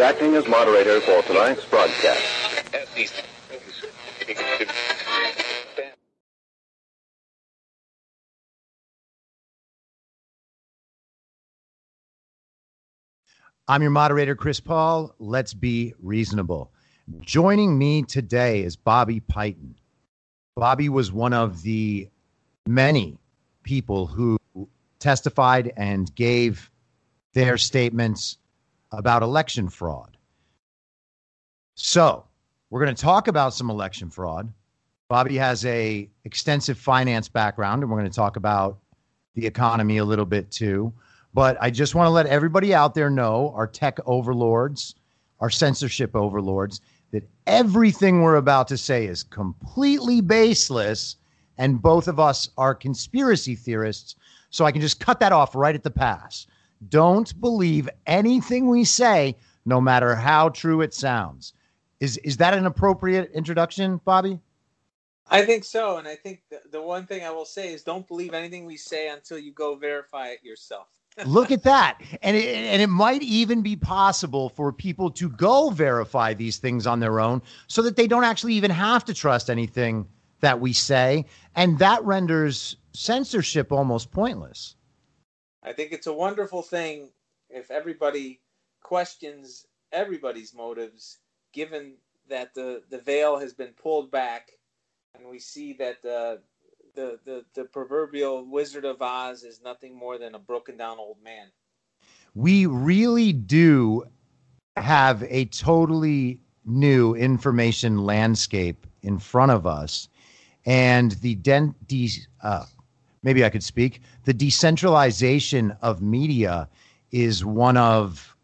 Acting as moderator for tonight's broadcast. I'm your moderator, Chris Paul. Let's be reasonable. Joining me today is Bobby Piton. Bobby was one of the many people who testified and gave their statements about election fraud. So, we're going to talk about some election fraud. Bobby has a extensive finance background and we're going to talk about the economy a little bit too. But I just want to let everybody out there know, our tech overlords, our censorship overlords, that everything we're about to say is completely baseless. And both of us are conspiracy theorists. So I can just cut that off right at the pass. Don't believe anything we say, no matter how true it sounds. Is, is that an appropriate introduction, Bobby? I think so. And I think the, the one thing I will say is don't believe anything we say until you go verify it yourself. Look at that. And it, and it might even be possible for people to go verify these things on their own so that they don't actually even have to trust anything that we say. And that renders censorship almost pointless. I think it's a wonderful thing if everybody questions everybody's motives, given that the, the veil has been pulled back and we see that uh, the, the, the proverbial Wizard of Oz is nothing more than a broken down old man. We really do have a totally new information landscape in front of us. And the den- de- uh, maybe I could speak. The decentralization of media is one of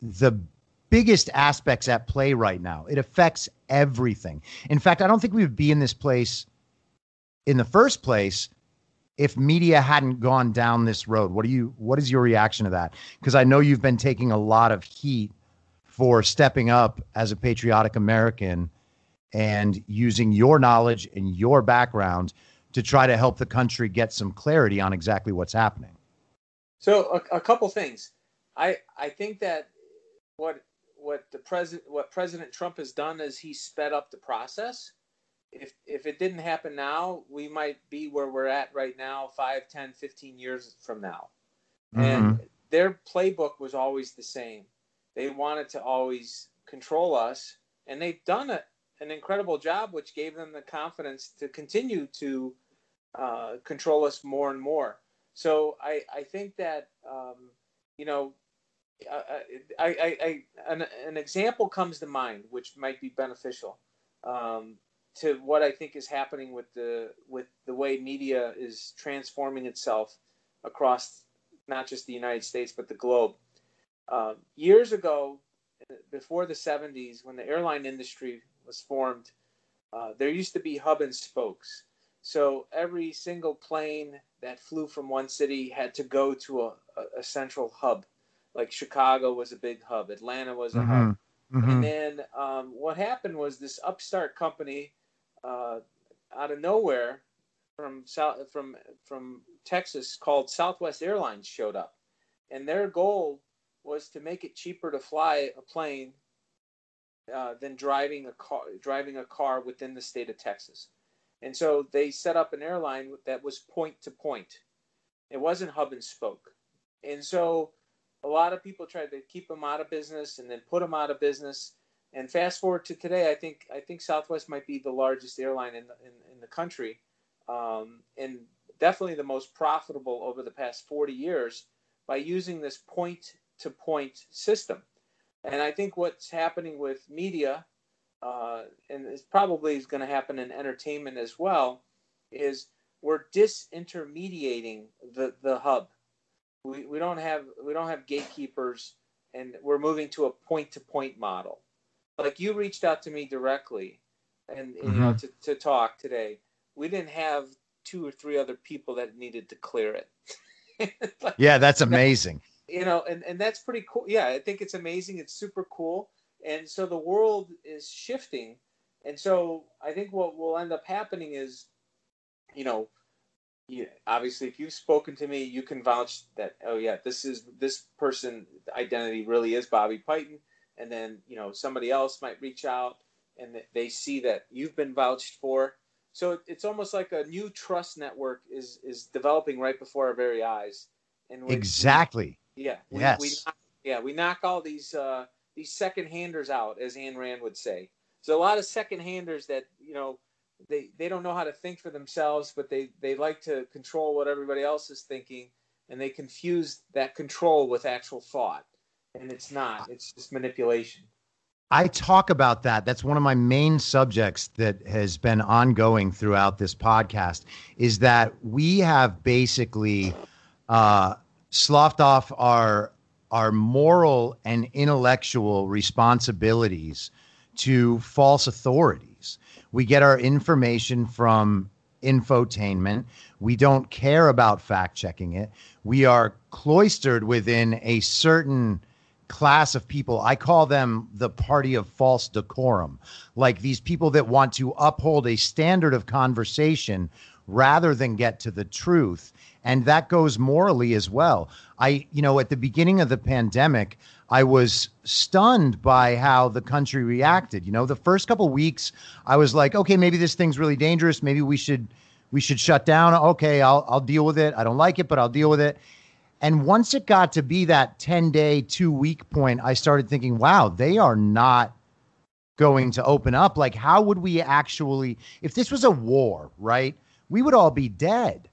the biggest aspects at play right now. It affects everything. In fact, I don't think we would be in this place in the first place if media hadn't gone down this road. What do you what is your reaction to that? Because I know you've been taking a lot of heat for stepping up as a patriotic American and using your knowledge and your background to try to help the country get some clarity on exactly what's happening. So a, a couple things. I I think that what what the president what President Trump has done is he sped up the process if if it didn't happen now, we might be where we're at right now, 5, 10, 15 years from now. Mm-hmm. And their playbook was always the same. They wanted to always control us, and they've done a, an incredible job, which gave them the confidence to continue to uh, control us more and more. So I, I think that, um, you know, uh, I, I, I, an, an example comes to mind, which might be beneficial. Um, to what I think is happening with the with the way media is transforming itself across not just the United States but the globe. Um, years ago, before the 70s, when the airline industry was formed, uh, there used to be hub and spokes. So every single plane that flew from one city had to go to a, a, central hub. Like Chicago was a big hub, Atlanta was a mm-hmm. hub. Mm-hmm. And then um, what happened was this upstart company uh, out of nowhere from South from from Texas called Southwest Airlines showed up, and their goal was to make it cheaper to fly a plane uh, than driving a car driving a car within the state of Texas. And so they set up an airline that was point to point. It wasn't hub and spoke. And so a lot of people tried to keep them out of business and then put them out of business. And fast forward to today, I think I think Southwest might be the largest airline in in, in the country, um, and definitely the most profitable over the past 40 years by using this point to point system. And I think what's happening with media, uh, and it's probably is going to happen in entertainment as well, is we're disintermediating the, the hub. We, we don't have we don't have gatekeepers, and we're moving to a point to point model. Like you reached out to me directly, and, mm-hmm. you know mm-hmm. to, to talk today. We didn't have two or three other people that needed to clear it. like, yeah, that's amazing you know, and, and that's pretty cool. Yeah, I think it's amazing. It's super cool. And so the world is shifting. And so I think what will end up happening is, you know, you, obviously if you've spoken to me, you can vouch that, oh yeah, this is this person identity really is Bobby Piton. And then, you know, somebody else might reach out and they see that you've been vouched for. So it's almost like a new trust network is is developing right before our very eyes. And exactly yeah. We, yes. We knock, yeah, we knock all these uh, these second handers out, as Ayn Rand would say. So a lot of second handers that you know they they don't know how to think for themselves, but they they like to control what everybody else is thinking, and they confuse that control with actual thought, and it's not. It's just manipulation. I talk about that. That's one of my main subjects that has been ongoing throughout this podcast. Is that we have basically uh, sloughed off our our moral and intellectual responsibilities to false authorities. We get our information from infotainment. We don't care about fact checking it. We are cloistered within a certain class of people. I call them the party of false decorum. Like these people that want to uphold a standard of conversation rather than get to the truth and that goes morally as well. I, you know, at the beginning of the pandemic, I was stunned by how the country reacted. You know, the first couple weeks, I was like, okay, maybe this thing's really dangerous. Maybe we should we should shut down. Okay, I'll I'll deal with it. I don't like it, but I'll deal with it. And once it got to be that 10 day, two week point, I started thinking, wow, they are not going to open up. Like, how would we actually, if this was a war, right? We would all be dead.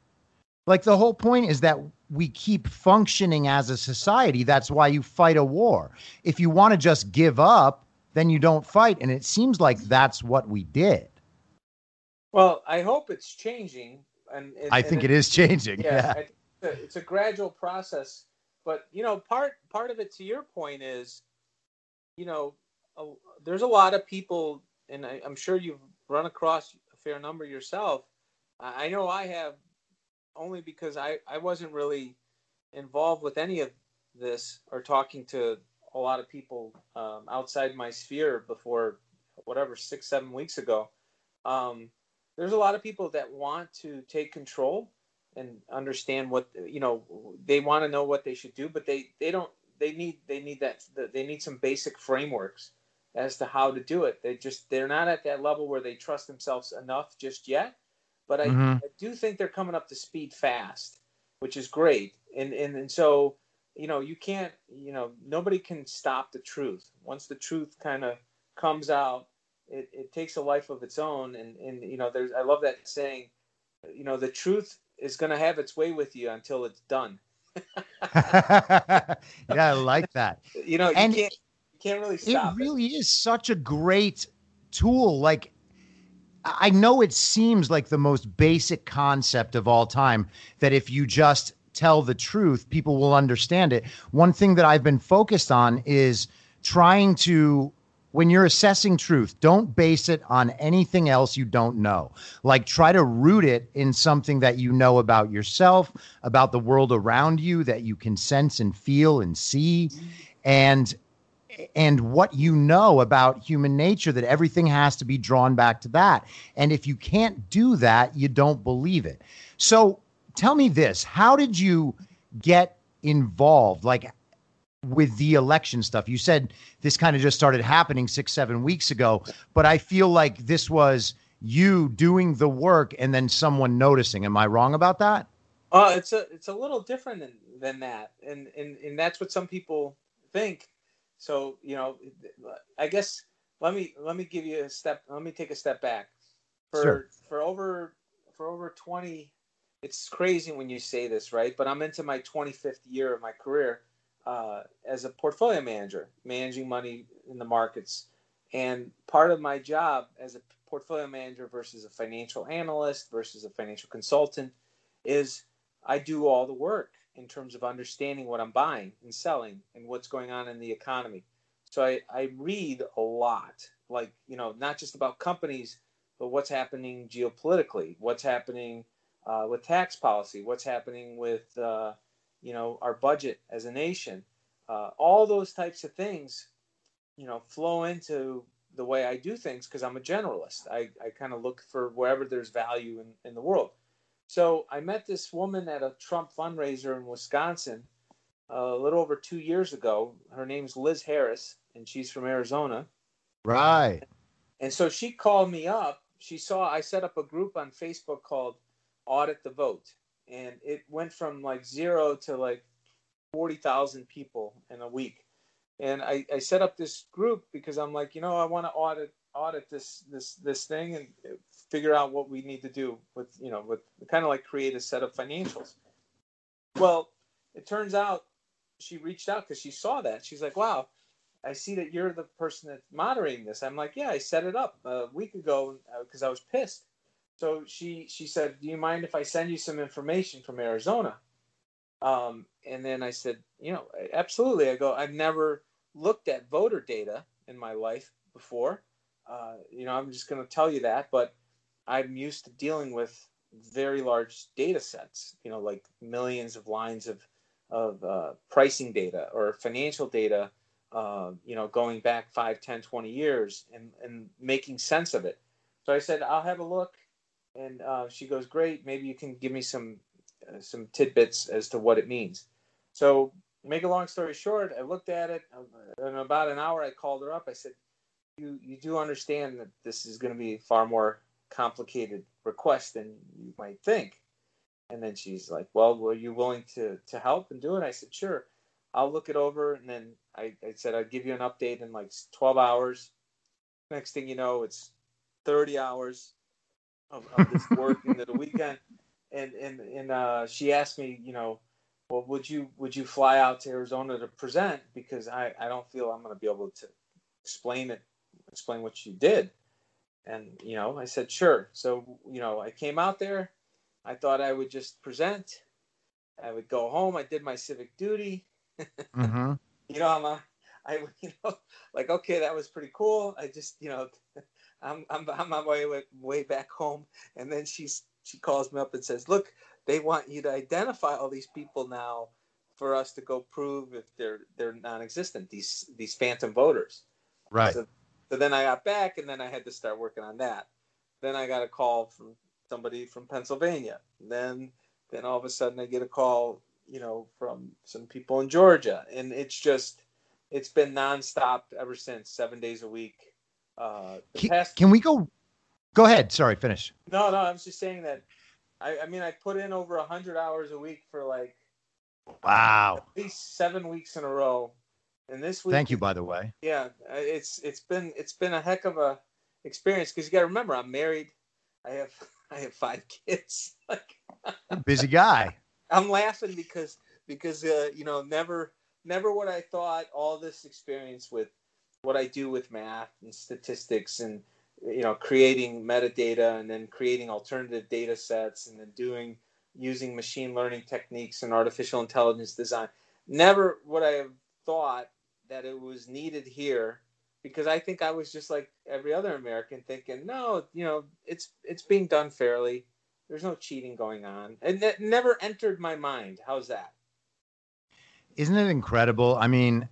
Like the whole point is that we keep functioning as a society. That's why you fight a war. If you want to just give up, then you don't fight. And it seems like that's what we did. Well, I hope it's changing. And, and I think and it, it is changing. Yeah, yeah. It's, a, it's a gradual process. But you know, part part of it, to your point, is you know, a, there's a lot of people, and I, I'm sure you've run across a fair number yourself. I know I have only because I, I wasn't really involved with any of this or talking to a lot of people um, outside my sphere before whatever six seven weeks ago um, there's a lot of people that want to take control and understand what you know they want to know what they should do but they they don't they need they need that they need some basic frameworks as to how to do it they just they're not at that level where they trust themselves enough just yet but I, mm-hmm. I do think they're coming up to speed fast, which is great. And, and and so you know you can't you know nobody can stop the truth. Once the truth kind of comes out, it, it takes a life of its own. And and you know there's I love that saying, you know the truth is going to have its way with you until it's done. yeah, I like that. You know, you and can't, you can't really stop. It really it. is such a great tool. Like I know it seems like the most basic concept of all time that if you just tell the truth, people will understand it. One thing that I've been focused on is trying to when you're assessing truth, don't base it on anything else you don't know. Like try to root it in something that you know about yourself, about the world around you that you can sense and feel and see and and what you know about human nature that everything has to be drawn back to that. And if you can't do that, you don't believe it. So tell me this, how did you get involved? Like with the election stuff. You said this kind of just started happening six, seven weeks ago, but I feel like this was you doing the work and then someone noticing. Am I wrong about that? Uh, it's a it's a little different than, than that, and, and and that's what some people think. So you know, I guess let me let me give you a step. Let me take a step back. For sure. for over for over twenty, it's crazy when you say this, right? But I'm into my 25th year of my career uh, as a portfolio manager, managing money in the markets. And part of my job as a portfolio manager versus a financial analyst versus a financial consultant is I do all the work in terms of understanding what I'm buying and selling and what's going on in the economy. So I, I read a lot, like, you know, not just about companies, but what's happening geopolitically, what's happening uh, with tax policy, what's happening with uh, you know, our budget as a nation. Uh, all those types of things, you know, flow into the way I do things because I'm a generalist. I, I kind of look for wherever there's value in, in the world. So I met this woman at a Trump fundraiser in Wisconsin uh, a little over two years ago. Her name's Liz Harris, and she's from Arizona. Right. And so she called me up. She saw I set up a group on Facebook called Audit the Vote and it went from like zero to like 40,000 people in a week. And I, I set up this group because I'm like, you know, I want to audit audit this this this thing and figure out what we need to do with you know with kind of like create a set of financials. Well, it turns out she reached out because she saw that. She's like, wow, I see that you're the person that's moderating this. I'm like, yeah, I set it up a week ago because uh, I was pissed. So she she said, "Do you mind if I send you some information from Arizona?" Um, and then I said, "You know, absolutely." I go, "I've never looked at voter data in my life before. Uh, you know, I'm just going to tell you that, but I'm used to dealing with very large data sets. You know, like millions of lines of of uh, pricing data or financial data." Uh, you know, going back 5, 10, 20 years and, and making sense of it. So I said, I'll have a look and uh, she goes, "Great, maybe you can give me some uh, some tidbits as to what it means." So, make a long story short, I looked at it. Uh, in about an hour, I called her up. I said, "You you do understand that this is going to be far more complicated request than you might think." And then she's like, "Well, were you willing to to help and do it?" I said, "Sure." I'll look it over, and then I, I said I'd give you an update in like 12 hours. Next thing you know, it's 30 hours of, of this work into the weekend. And and and uh, she asked me, you know, well, would you would you fly out to Arizona to present? Because I I don't feel I'm going to be able to explain it, explain what you did. And you know, I said sure. So you know, I came out there. I thought I would just present. I would go home. I did my civic duty. mm-hmm. You know, I'm a, I you know, like okay, that was pretty cool. I just you know I'm I'm on my way way back home, and then she's she calls me up and says, "Look, they want you to identify all these people now for us to go prove if they're they're non-existent. These these phantom voters." Right. So, so then I got back, and then I had to start working on that. Then I got a call from somebody from Pennsylvania. Then then all of a sudden I get a call, you know, from some people in Georgia, and it's just it's been nonstop ever since, seven days a week uh, can, past... can we go? Go ahead. Sorry, finish. No, no. I was just saying that. I, I mean, I put in over a hundred hours a week for like. Wow. At least seven weeks in a row, and this week. Thank you, by the way. Yeah, it's it's been it's been a heck of a experience because you got to remember I'm married. I have I have five kids. like busy guy. I'm laughing because because uh, you know never never what I thought all this experience with what I do with math and statistics and you know creating metadata and then creating alternative data sets and then doing using machine learning techniques and artificial intelligence design. Never would i have thought that it was needed here because i think i was just like every other american thinking no you know it's it's being done fairly. There's no cheating going on. And it never entered my mind. How's that? Isn't it incredible? I mean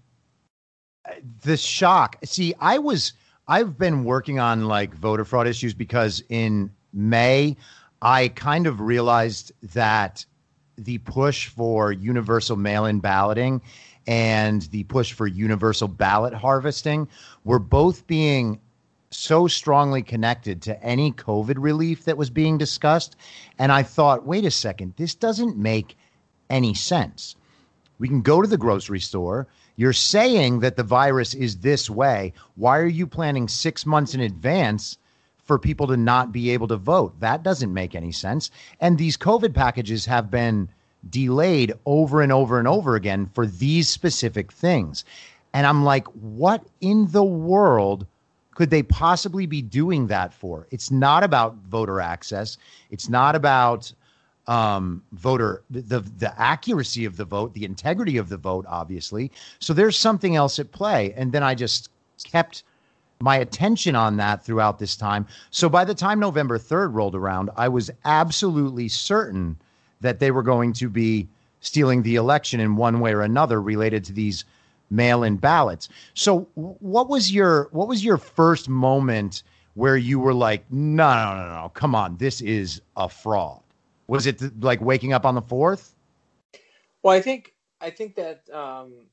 the shock see i was I've been working on like voter fraud issues because in May, I kind of realized that the push for universal mail in balloting and the push for universal ballot harvesting were both being so strongly connected to any COVID relief that was being discussed. And I thought, wait a second, this doesn't make any sense. We can go to the grocery store you're saying that the virus is this way. Why are you planning six months in advance for people to not be able to vote? That doesn't make any sense. And these COVID packages have been delayed over and over and over again for these specific things. And I'm like, what in the world could they possibly be doing that for? It's not about voter access. It's not about um, voter the the accuracy of the vote, the integrity of the vote, obviously. So there's something else at play, and then I just kept my attention on that throughout this time. So by the time November 3rd rolled around, I was absolutely certain that they were going to be stealing the election in one way or another related to these mail-in ballots. So what was your what was your first moment where you were like, no, no, no, no, come on, this is a fraud? Was it like waking up on the fourth? Well, I think I think that um,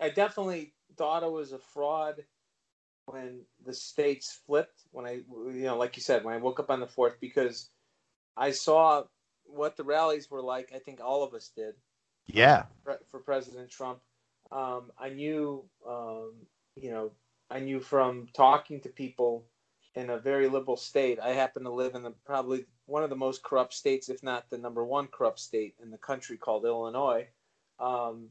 I definitely thought it was a fraud when the states flipped. When I, you know, like you said, when I woke up on the fourth, because I saw what the rallies were like. I think all of us did. Yeah. For, for President Trump, um, I knew, um, you know, I knew from talking to people in a very liberal state. I happen to live in the probably one of the most corrupt states, if not the number one corrupt state in the country, called Illinois. Um,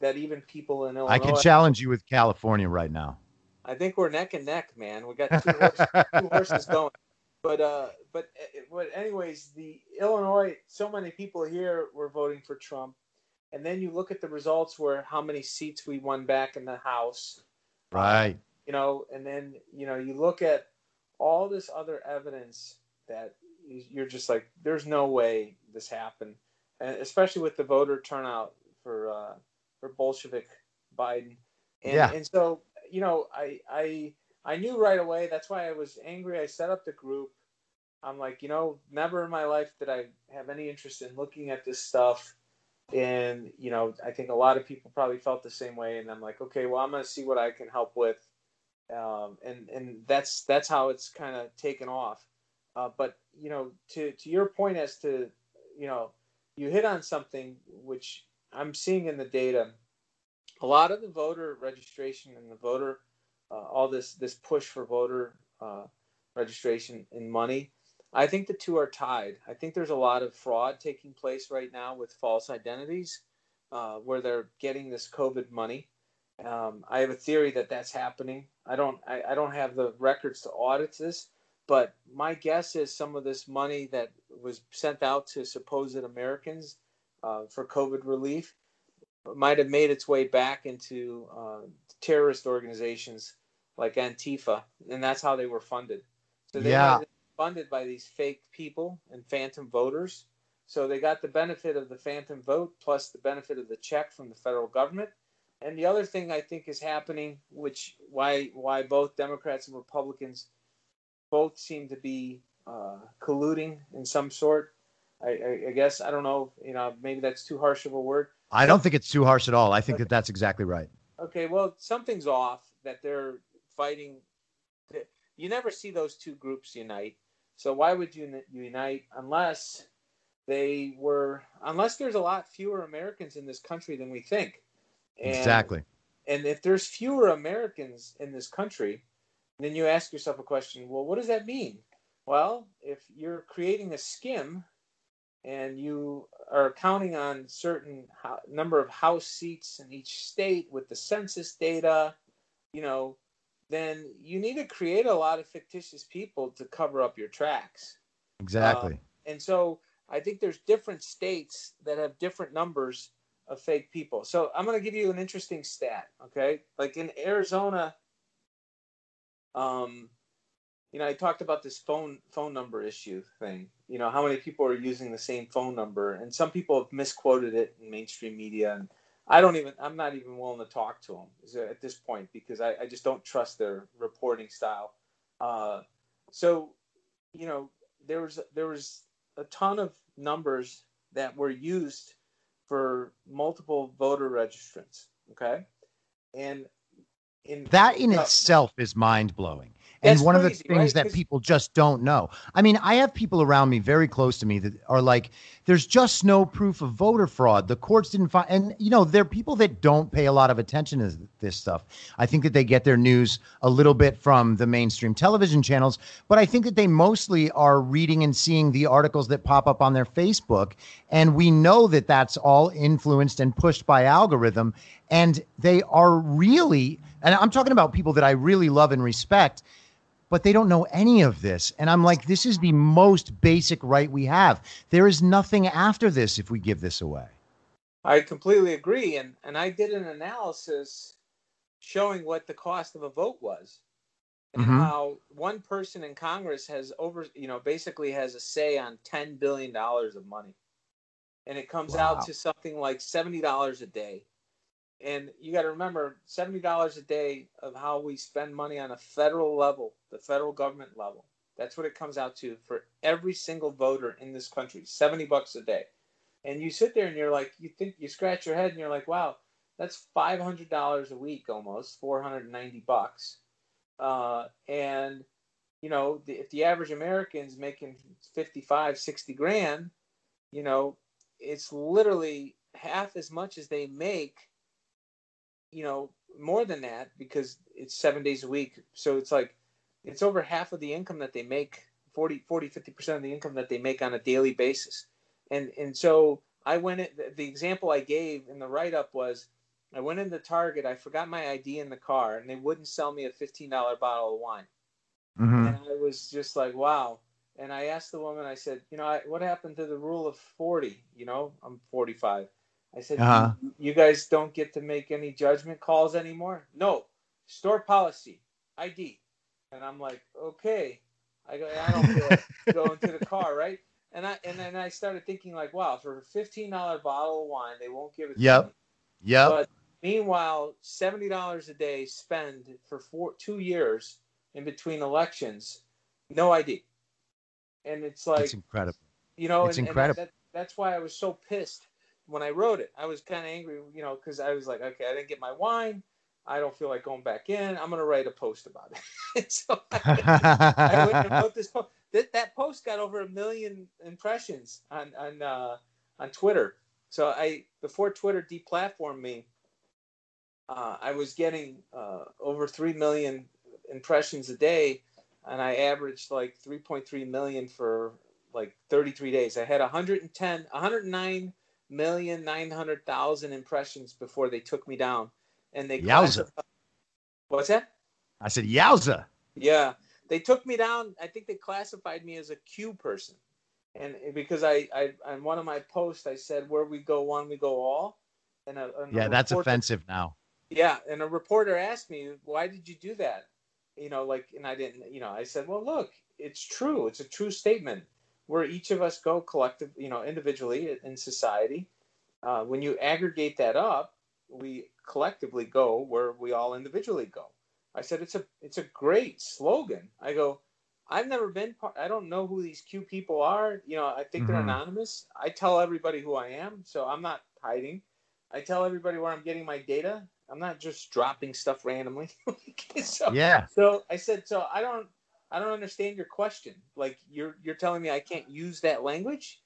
that even people in Illinois. I can challenge you with California right now. I think we're neck and neck, man. We got two horses, two horses going. But uh, but uh, but anyways, the Illinois. So many people here were voting for Trump, and then you look at the results where how many seats we won back in the House. Right. you know, and then you know you look at all this other evidence that you're just like, there's no way this happened, and especially with the voter turnout for uh, for Bolshevik Biden, and, yeah. and so you know, I I I knew right away. That's why I was angry. I set up the group. I'm like, you know, never in my life did I have any interest in looking at this stuff. And, you know, I think a lot of people probably felt the same way. And I'm like, okay, well, I'm going to see what I can help with. Um, and, and that's, that's how it's kind of taken off. Uh, but you know, to to your point as to you know, you hit on something which I'm seeing in the data. A lot of the voter registration and the voter, uh, all this this push for voter uh, registration and money. I think the two are tied. I think there's a lot of fraud taking place right now with false identities, uh, where they're getting this COVID money. Um, I have a theory that that's happening. I don't. I, I don't have the records to audit this, but my guess is some of this money that was sent out to supposed Americans uh, for COVID relief might have made its way back into uh, terrorist organizations like Antifa, and that's how they were funded. So they yeah. were funded by these fake people and phantom voters. So they got the benefit of the phantom vote plus the benefit of the check from the federal government. And the other thing I think is happening, which why why both Democrats and Republicans both seem to be uh, colluding in some sort. I, I, I, guess I don't know. You know, maybe that's too harsh of a word. I don't think it's too harsh at all. I think okay. that that's exactly right. Okay, well, something's off that they're fighting. You never see those two groups unite. So why would you unite unless they were unless there's a lot fewer Americans in this country than we think. And, exactly. And if there's fewer Americans in this country, then you ask yourself a question well, what does that mean? Well, if you're creating a skim and you are counting on certain ho- number of house seats in each state with the census data, you know, then you need to create a lot of fictitious people to cover up your tracks. Exactly. Uh, and so I think there's different states that have different numbers of fake people. So I'm going to give you an interesting stat. Okay, like in Arizona, um, you know, I talked about this phone phone number issue thing. You know, how many people are using the same phone number, and some people have misquoted it in mainstream media, and I don't even, I'm not even willing to talk to them at this point because I, I just don't trust their reporting style. Uh, so, you know, there was there was a ton of numbers that were used for multiple voter registrants. Okay, and in that in uh, itself is mind blowing and one crazy, of the things right? that people just don't know. I mean, I have people around me very close to me that are like, there's just no proof of voter fraud. The courts didn't find, and you know, there are people that don't pay a lot of attention to this stuff. I think that they get their news a little bit from the mainstream television channels, but I think that they mostly are reading and seeing the articles that pop up on their Facebook. And we know that that's all influenced and pushed by algorithm. And they are really, and I'm talking about people that I really love and respect but they don't know any of this. And I'm like, this is the most basic right we have. There is nothing after this if we give this away. I completely agree. And, and I did an analysis showing what the cost of a vote was and mm-hmm. how one person in Congress has over, you know, basically has a say on $10 billion of money. And it comes wow. out to something like $70 a day and you got to remember $70 a day of how we spend money on a federal level, the federal government level. That's what it comes out to for every single voter in this country 70 bucks a day. And you sit there and you're like, you think, you scratch your head and you're like, wow, that's $500 a week almost, 490 bucks. Uh, and, you know, the, if the average American's making 55, 60 grand, you know, it's literally half as much as they make you know, more than that because it's seven days a week. So it's like, it's over half of the income that they make 40, 40, 50% of the income that they make on a daily basis. And, and so I went, in, the example I gave in the write up was I went into Target, I forgot my ID in the car, and they wouldn't sell me a $15 bottle of wine. Mm-hmm. And I was just like, wow. And I asked the woman, I said, you know, I, what happened to the rule of 40? You know, I'm 45. I said, uh-huh. you guys don't get to make any judgment calls anymore? No, store policy, ID. And I'm like, okay. I go, I don't feel like going to the car, right? And I and then I started thinking like, wow, for a fifteen dollar bottle of wine, they won't give it. Yep. Me. Yep. But meanwhile, seventy dollars a day spend for four two years in between elections, no ID. And it's like it's incredible. You know, it's and, incredible. And that, that's why I was so pissed when I wrote it. I was kind of angry, you know, because I was like, okay, I didn't get my wine. I don't feel like going back in. I'm gonna write a post about it. so I, I went and wrote this post. That, that post got over a million impressions on on uh, on Twitter. So I before Twitter deplatformed me, uh, I was getting uh, over three million impressions a day, and I averaged like 3.3 million for like 33 days. I had 110, 109 million nine hundred thousand impressions before they took me down, and they yowza. What's that? I said yowza. Yeah, they took me down. I think they classified me as a Q person, and because I, I on one of my posts I said where we go one we go all, and, a, and yeah, that's reporter, offensive now. Yeah, and a reporter asked me why did you do that, you know, like, and I didn't, you know, I said, well, look, it's true, it's a true statement where each of us go collective, you know, individually in society. Uh, when you aggregate that up, we collectively go where we all individually go. I said it's a it's a great slogan. I go, I've never been part. I don't know who these Q people are. You know, I think mm-hmm. they're anonymous. I tell everybody who I am, so I'm not hiding. I tell everybody where I'm getting my data. I'm not just dropping stuff randomly. so, yeah. So I said, so I don't I don't understand your question. Like you're you're telling me I can't use that language,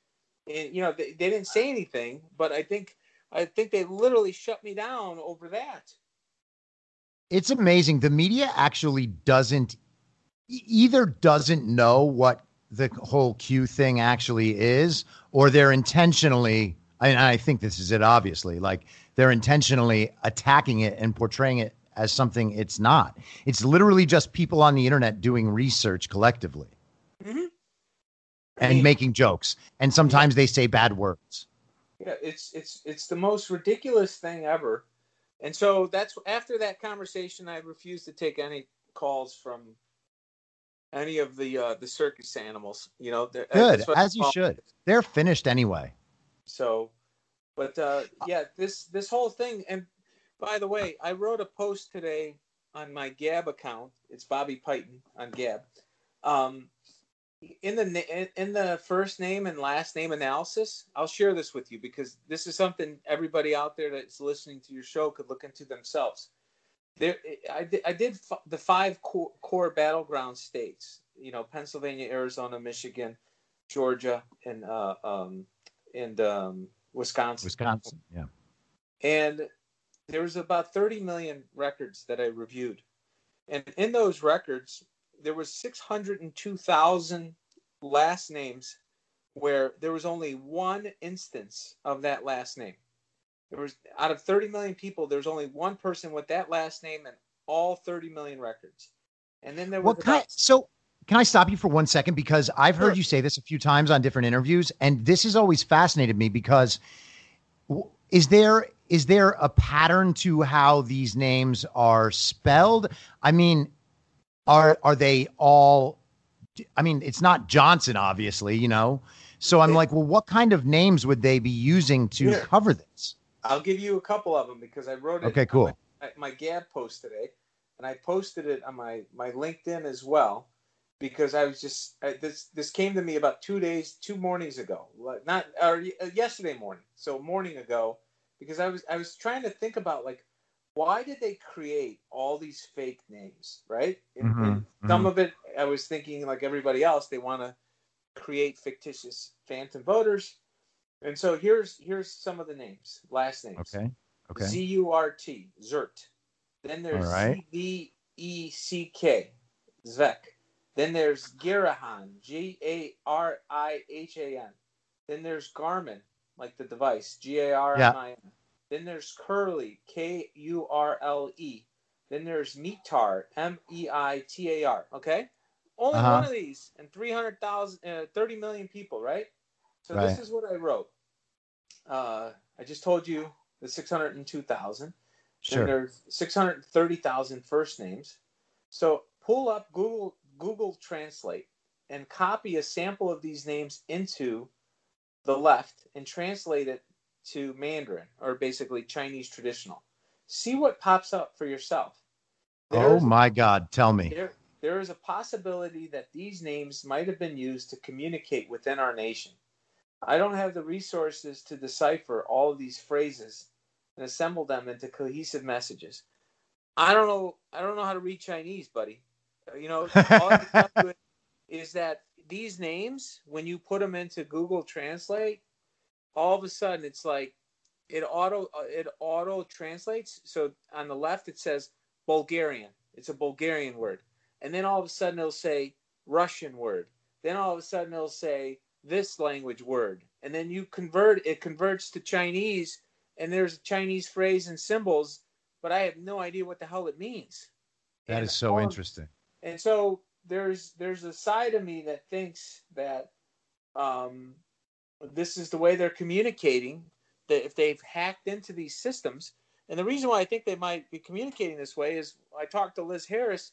and you know they, they didn't say anything, but I think I think they literally shut me down over that. It's amazing. The media actually doesn't either doesn't know what the whole Q thing actually is, or they're intentionally. I, I think this is it. Obviously, like they're intentionally attacking it and portraying it as something it's not. It's literally just people on the internet doing research collectively Mhm. and mean- making jokes. And sometimes they say bad words. Yeah, it's it's it's the most ridiculous thing ever. And so that's after that conversation, I refused to take any calls from any of the uh, the circus animals. You know, They're- Good, I as you should. them. They're finished anyway. So, but uh, yeah, this this whole thing. And by the way, I wrote a post today on my Gab account. It's Bobby Piton on Gab. Um, in the in the first name and last name analysis, I'll share this with you because this is something everybody out there that's listening to your show could look into themselves. There, I did, I did f- the five core, core battleground states. You know, Pennsylvania, Arizona, Michigan, Georgia, and uh, um, and um, Wisconsin. Wisconsin. Yeah. And there was about 30 million records that I reviewed. And in those records, there was 602,000 last names where there was only one instance of that last name. There was out of 30 million people, there's only one person with that last name in all 30 million records. And then there was What kind? about- So, can I stop you for one second because I've heard Sure. you say this a few times on different interviews, and this has always fascinated me because is there is there a pattern to how these names are spelled? I mean, are are they all? I mean, it's not Johnson, obviously, you know. So I'm like, well, what kind of names would they be using to Yeah. cover this? I'll give you a couple of them because I wrote it. Okay, cool. My, my Gab post today, and I posted it on my my LinkedIn as well because I was just I, this this came to me about two days, two mornings ago, not or uh, yesterday morning, so morning ago, because I was I was trying to think about like why did they create all these fake names, right? And, and Mhm, some of it, I was thinking like everybody else, they want to create fictitious phantom voters. And so here's here's some of the names, last names. Okay. Okay. Z U R T, Zert. Then there's right. C V E C K, Zvek. Then there's Garahan, G A R I H A N. Then there's Garmin, like the device, G A R M I N. Then there's Curly, K U R L E. Then there's Meetar, M E I T A R. Okay? Only Uh-huh. one of these and 300,000, uh, 30 million people, right? So Right. this is what I wrote. Uh, I just told you the 602,000. Sure. Then there's 630,000 first names. So pull up Google Google Translate and copy a sample of these names into the left and translate it to Mandarin or basically Chinese traditional. See what pops up for yourself. Oh my God! Tell me. there, there is a possibility that these names might have been used to communicate within our nation. I don't have the resources to decipher all of these phrases and assemble them into cohesive messages. I don't know. I don't know how to read Chinese, buddy. You know, all I can tell you is that these names, when you put them into Google Translate, all of a sudden it's like it auto uh, it auto translates. So on the left it says Bulgarian. It's a Bulgarian word. And then all of a sudden it'll say Russian word. Then all of a sudden it'll say this language word. And then you convert it converts to Chinese and there's a Chinese phrase and symbols, but I have no idea what the hell it means. That And is so interesting. and so there's there's a side of me that thinks that um, this is the way they're communicating that if they've hacked into these systems. And the reason why i think they might be communicating this way is i talked to liz harris.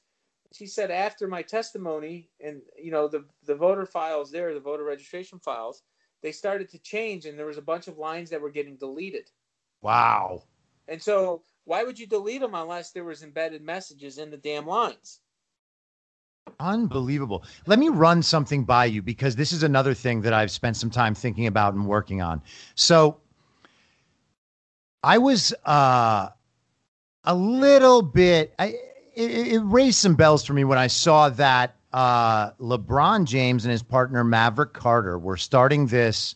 She said after my testimony and you know the the voter files there the voter registration files they started to change and there was a bunch of lines that were getting deleted. Wow. and so why would you delete them unless there was embedded messages in the damn lines Unbelievable. Let me run something by you because this is another thing that I've spent some time thinking about and working on. So I was uh, a little bit, I, it, it raised some bells for me when I saw that uh, LeBron James and his partner Maverick Carter were starting this,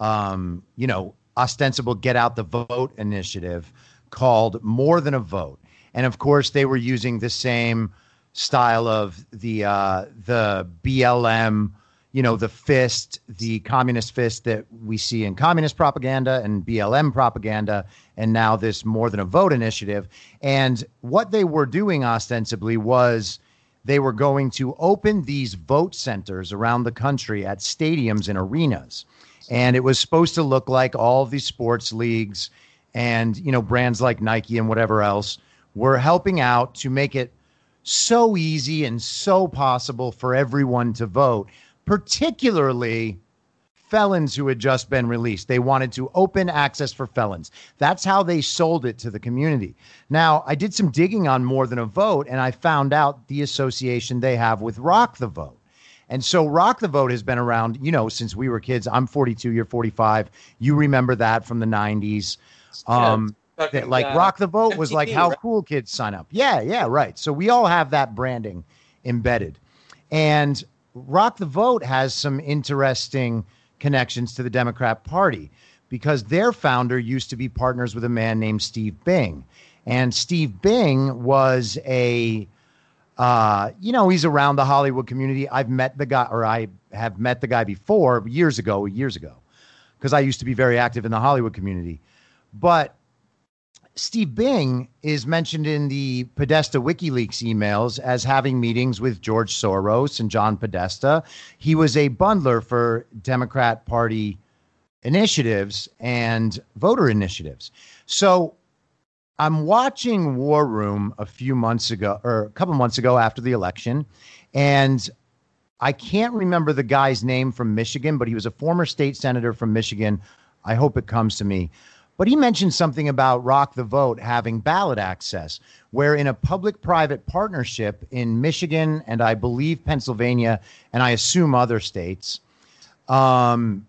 um, you know, ostensible get out the vote initiative called More Than a Vote. And of course, they were using the same style of the uh, the BLM, you know, the fist, the communist fist that we see in communist propaganda and BLM propaganda, and now this more than a vote initiative. And what they were doing ostensibly was they were going to open these vote centers around the country at stadiums and arenas. And it was supposed to look like all these sports leagues and, you know, brands like Nike and whatever else were helping out to make it so easy and so possible for everyone to vote, particularly felons who had just been released. They wanted to open access for felons. That's how they sold it to the community. Now, I did some digging on More Than a Vote, and I found out the association they have with Rock the Vote. And so Rock the Vote has been around, you know, since we were kids. I'm 42, you're 45. You remember that from the 90s. Um, that, like uh, Rock the Vote was like how right? cool kids sign up. Yeah, yeah, right. So we all have that branding embedded. And Rock the Vote has some interesting connections to the Democrat Party because their founder used to be partners with a man named Steve Bing. And Steve Bing was a, uh, you know, he's around the Hollywood community. I've met the guy, or I have met the guy before years ago, years ago, because I used to be very active in the Hollywood community. But Steve Bing is mentioned in the Podesta WikiLeaks emails as having meetings with George Soros and John Podesta. He was a bundler for Democrat Party initiatives and voter initiatives. So I'm watching War Room a few months ago, or a couple months ago after the election, and I can't remember the guy's name from Michigan, but he was a former state senator from Michigan. I hope it comes to me. But he mentioned something about Rock the Vote having ballot access, where in a public private partnership in Michigan and I believe Pennsylvania and I assume other states, um,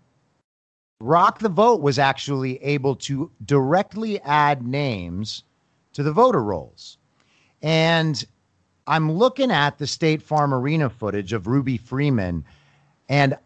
Rock the Vote was actually able to directly add names to the voter rolls. And I'm looking at the State Farm Arena footage of Ruby Freeman, and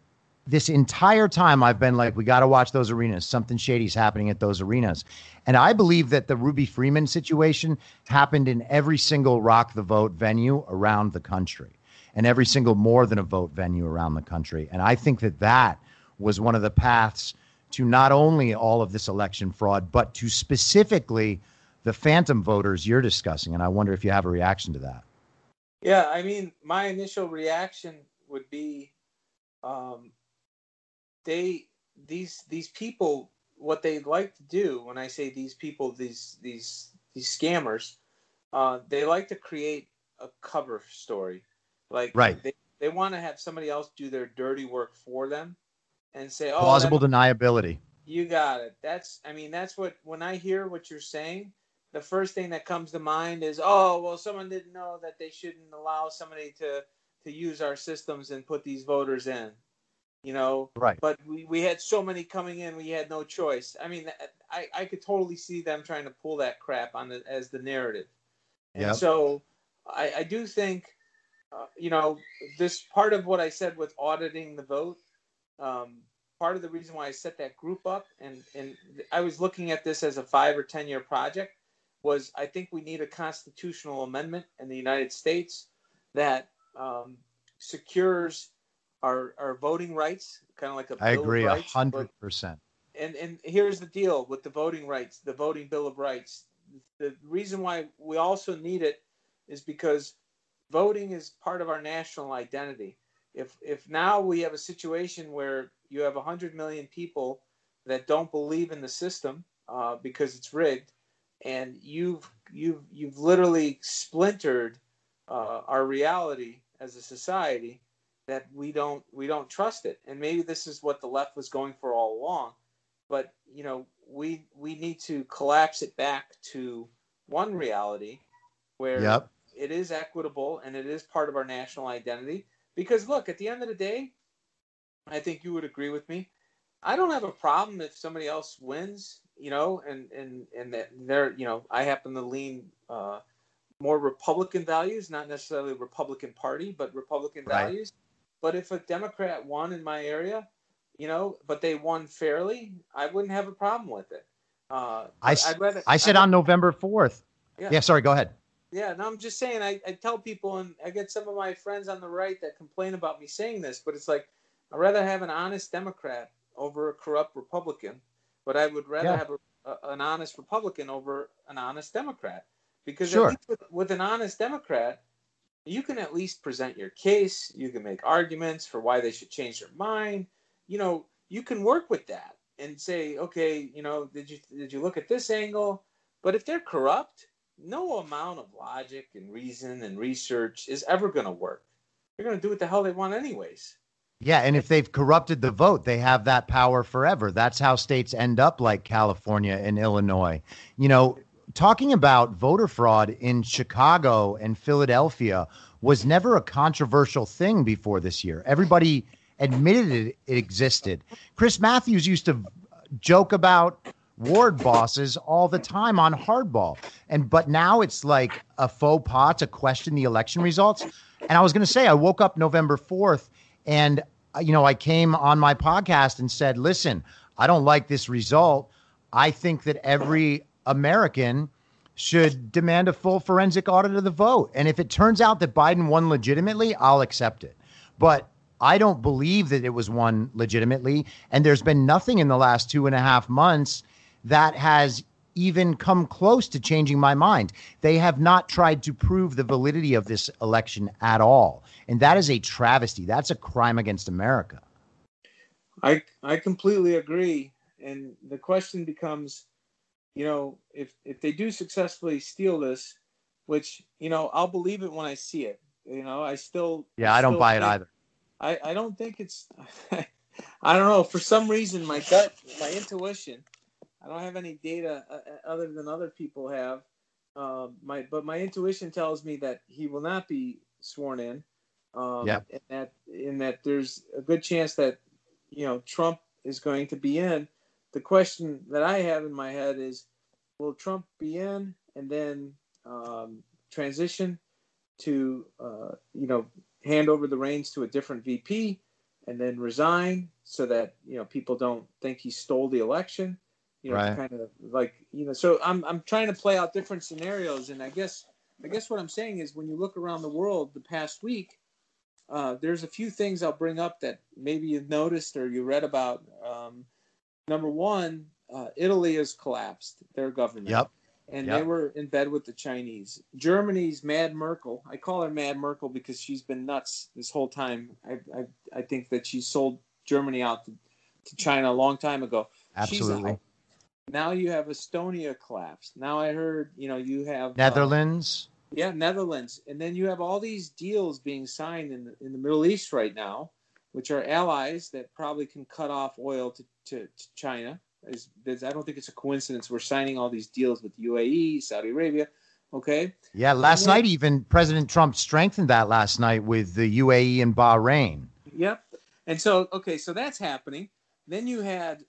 this entire time I've been like, we got to watch those arenas. Something shady's happening at those arenas. And I believe that the Ruby Freeman situation happened in every single Rock the Vote venue around the country and every single more than a vote venue around the country. And I think that that was one of the paths to not only all of this election fraud, but to specifically the phantom voters you're discussing. And I wonder if you have a reaction to that. Yeah, I mean, my initial reaction would be um, they these these people what they like to do when I say these people these these these scammers uh, they like to create a cover story. Like right. they, they want to have somebody else do their dirty work for them and say oh plausible deniability. You got it. That's I mean that's what when I hear what you're saying the first thing that comes to mind is oh well someone didn't know that they shouldn't allow somebody to to use our systems and put these voters in you know. Right. But we, we had so many coming in, we had no choice. I mean, I, I could totally see them trying to pull that crap on the, as the narrative. And yep. so I, I do think, uh, you know, this part of what I said with auditing the vote, um, part of the reason why I set that group up and, and I was looking at this as a five or 10 year project was I think we need a constitutional amendment in the United States that um, secures our our voting rights, kind of like a. I agree, a hundred percent. And and here's the deal with the voting rights, the voting bill of rights. The reason why we also need it is because voting is part of our national identity. If if now we have a situation where you have hundred million people that don't believe in the system uh, because it's rigged, and you've you've you've literally splintered uh, our reality as a society that we don't we don't trust it and maybe this is what the left was going for all along but you know we we need to collapse it back to one reality where yep. it is equitable and it is part of our national identity because look at the end of the day i think you would agree with me i don't have a problem if somebody else wins you know and and and that they're you know i happen to lean uh, more republican values not necessarily republican party but republican right. values but if a Democrat won in my area, you know, but they won fairly, I wouldn't have a problem with it. Uh, I, rather, I said I'd, on November 4th. Yeah. yeah, sorry, go ahead. Yeah, no, I'm just saying, I, I tell people, and I get some of my friends on the right that complain about me saying this, but it's like, I'd rather have an honest Democrat over a corrupt Republican, but I would rather Yeah. have a, a, an honest Republican over an honest Democrat. Because Sure. at least with, with an honest Democrat, you can at least present your case. You can make arguments for why they should change their mind. You know, you can work with that and say, okay, you know, did you did you look at this angle? But if they're corrupt, no amount of logic and reason and research is ever going to work. They're going to do what the hell they want, anyways. Yeah, and if they've corrupted the vote, they have that power forever. That's how states end up like California and Illinois. You know, talking about voter fraud in Chicago and Philadelphia was never a controversial thing before this year. Everybody admitted it, it existed. Chris Matthews used to joke about ward bosses all the time on hardball. And but now it's like a faux pas to question the election results. And I was going to say I woke up November 4th and you know, I came on my podcast and said, "Listen, I don't like this result. I think that every American should demand a full forensic audit of the vote. And if it turns out that Biden won legitimately, I'll accept it. But I don't believe that it was won legitimately. And there's been nothing in the last two and a half months that has even come close to changing my mind. They have not tried to prove the validity of this election at all. And that is a travesty. That's a crime against America. I I completely agree. And the question becomes, you know, if if they do successfully steal this, which you know I'll believe it when I see it. You know, I still Yeah, I don't buy it either. I I don't think it's. I don't know. For some reason, my gut, my intuition. I don't have any data uh, uh, other than other people have. Um, my but my intuition tells me that he will not be sworn in. Um, Yep. and that in that there's a good chance that you know Trump is going to be in. The question that I have in my head is, will Trump be in and then um, transition to uh, you know hand over the reins to a different VP and then resign so that you know people don't think he stole the election. You know, Right. kind of like you know. So I'm I'm trying to play out different scenarios, and I guess I guess what I'm saying is when you look around the world the past week, uh, there's a few things I'll bring up that maybe you've noticed or you read about. Um, number one, uh, Italy has collapsed their government. Yep. And Yep. they were in bed with the Chinese. Germany's Mad Merkel. I call her Mad Merkel because she's been nuts this whole time. I I, I think that she sold Germany out to, to China a long time ago. Absolutely. Now you have Estonia collapsed. Now I heard, you know, you have uh, Netherlands. yeah, Netherlands, and then you have all these deals being signed in the, in the Middle East right now, which are allies that probably can cut off oil to, to, to China. Is, I don't think it's a coincidence we're signing all these deals with UAE, Saudi Arabia. Okay, Yeah, last then- night even President Trump strengthened that last night with the UAE and Bahrain. Yep. And so, okay, so that's happening. Then you had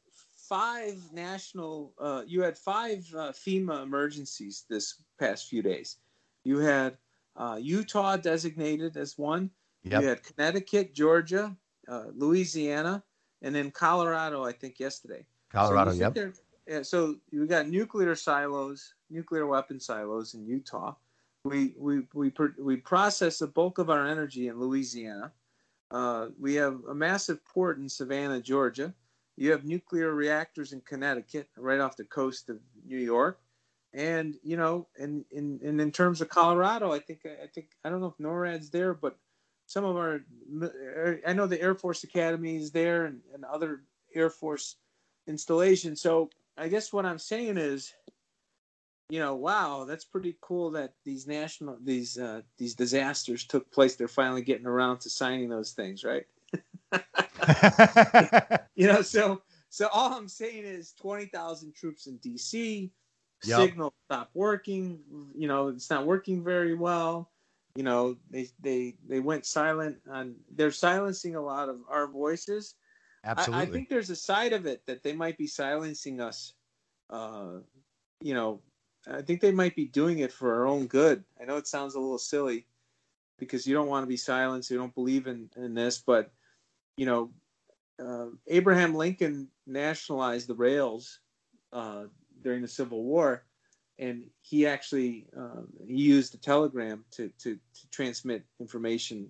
five national, uh, you had five uh, FEMA emergencies this past few days. You had uh, Utah designated as one. Yep. You had Connecticut, Georgia, uh, Louisiana, and then Colorado. I think yesterday. Colorado, So yep. there- yeah, so we got nuclear silos, nuclear weapon silos in Utah. We we we we process the bulk of our energy in Louisiana. Uh, we have a massive port in Savannah, Georgia. You have nuclear reactors in Connecticut, right off the coast of New York. And you know, and in and in terms of Colorado, I think I think I don't know if NORAD's there, but some of our I know the Air Force Academy is there and, and other Air Force installations. So I guess what I'm saying is, you know, wow, that's pretty cool that these national these uh, these disasters took place. They're finally getting around to signing those things, right? You know, so so all I'm saying is twenty thousand troops in DC. Yep. Signal stop working. You know, it's not working very well. You know, they they they went silent on. They're silencing a lot of our voices. I, Absolutely. I think there's a side of it that they might be silencing us. Uh, you know, I think they might be doing it for our own good. I know it sounds a little silly because you don't want to be silenced. You don't believe in, in this, but you know, uh, Abraham Lincoln nationalized the rails uh, during the Civil War, and he actually um, he used the telegram to, to to transmit information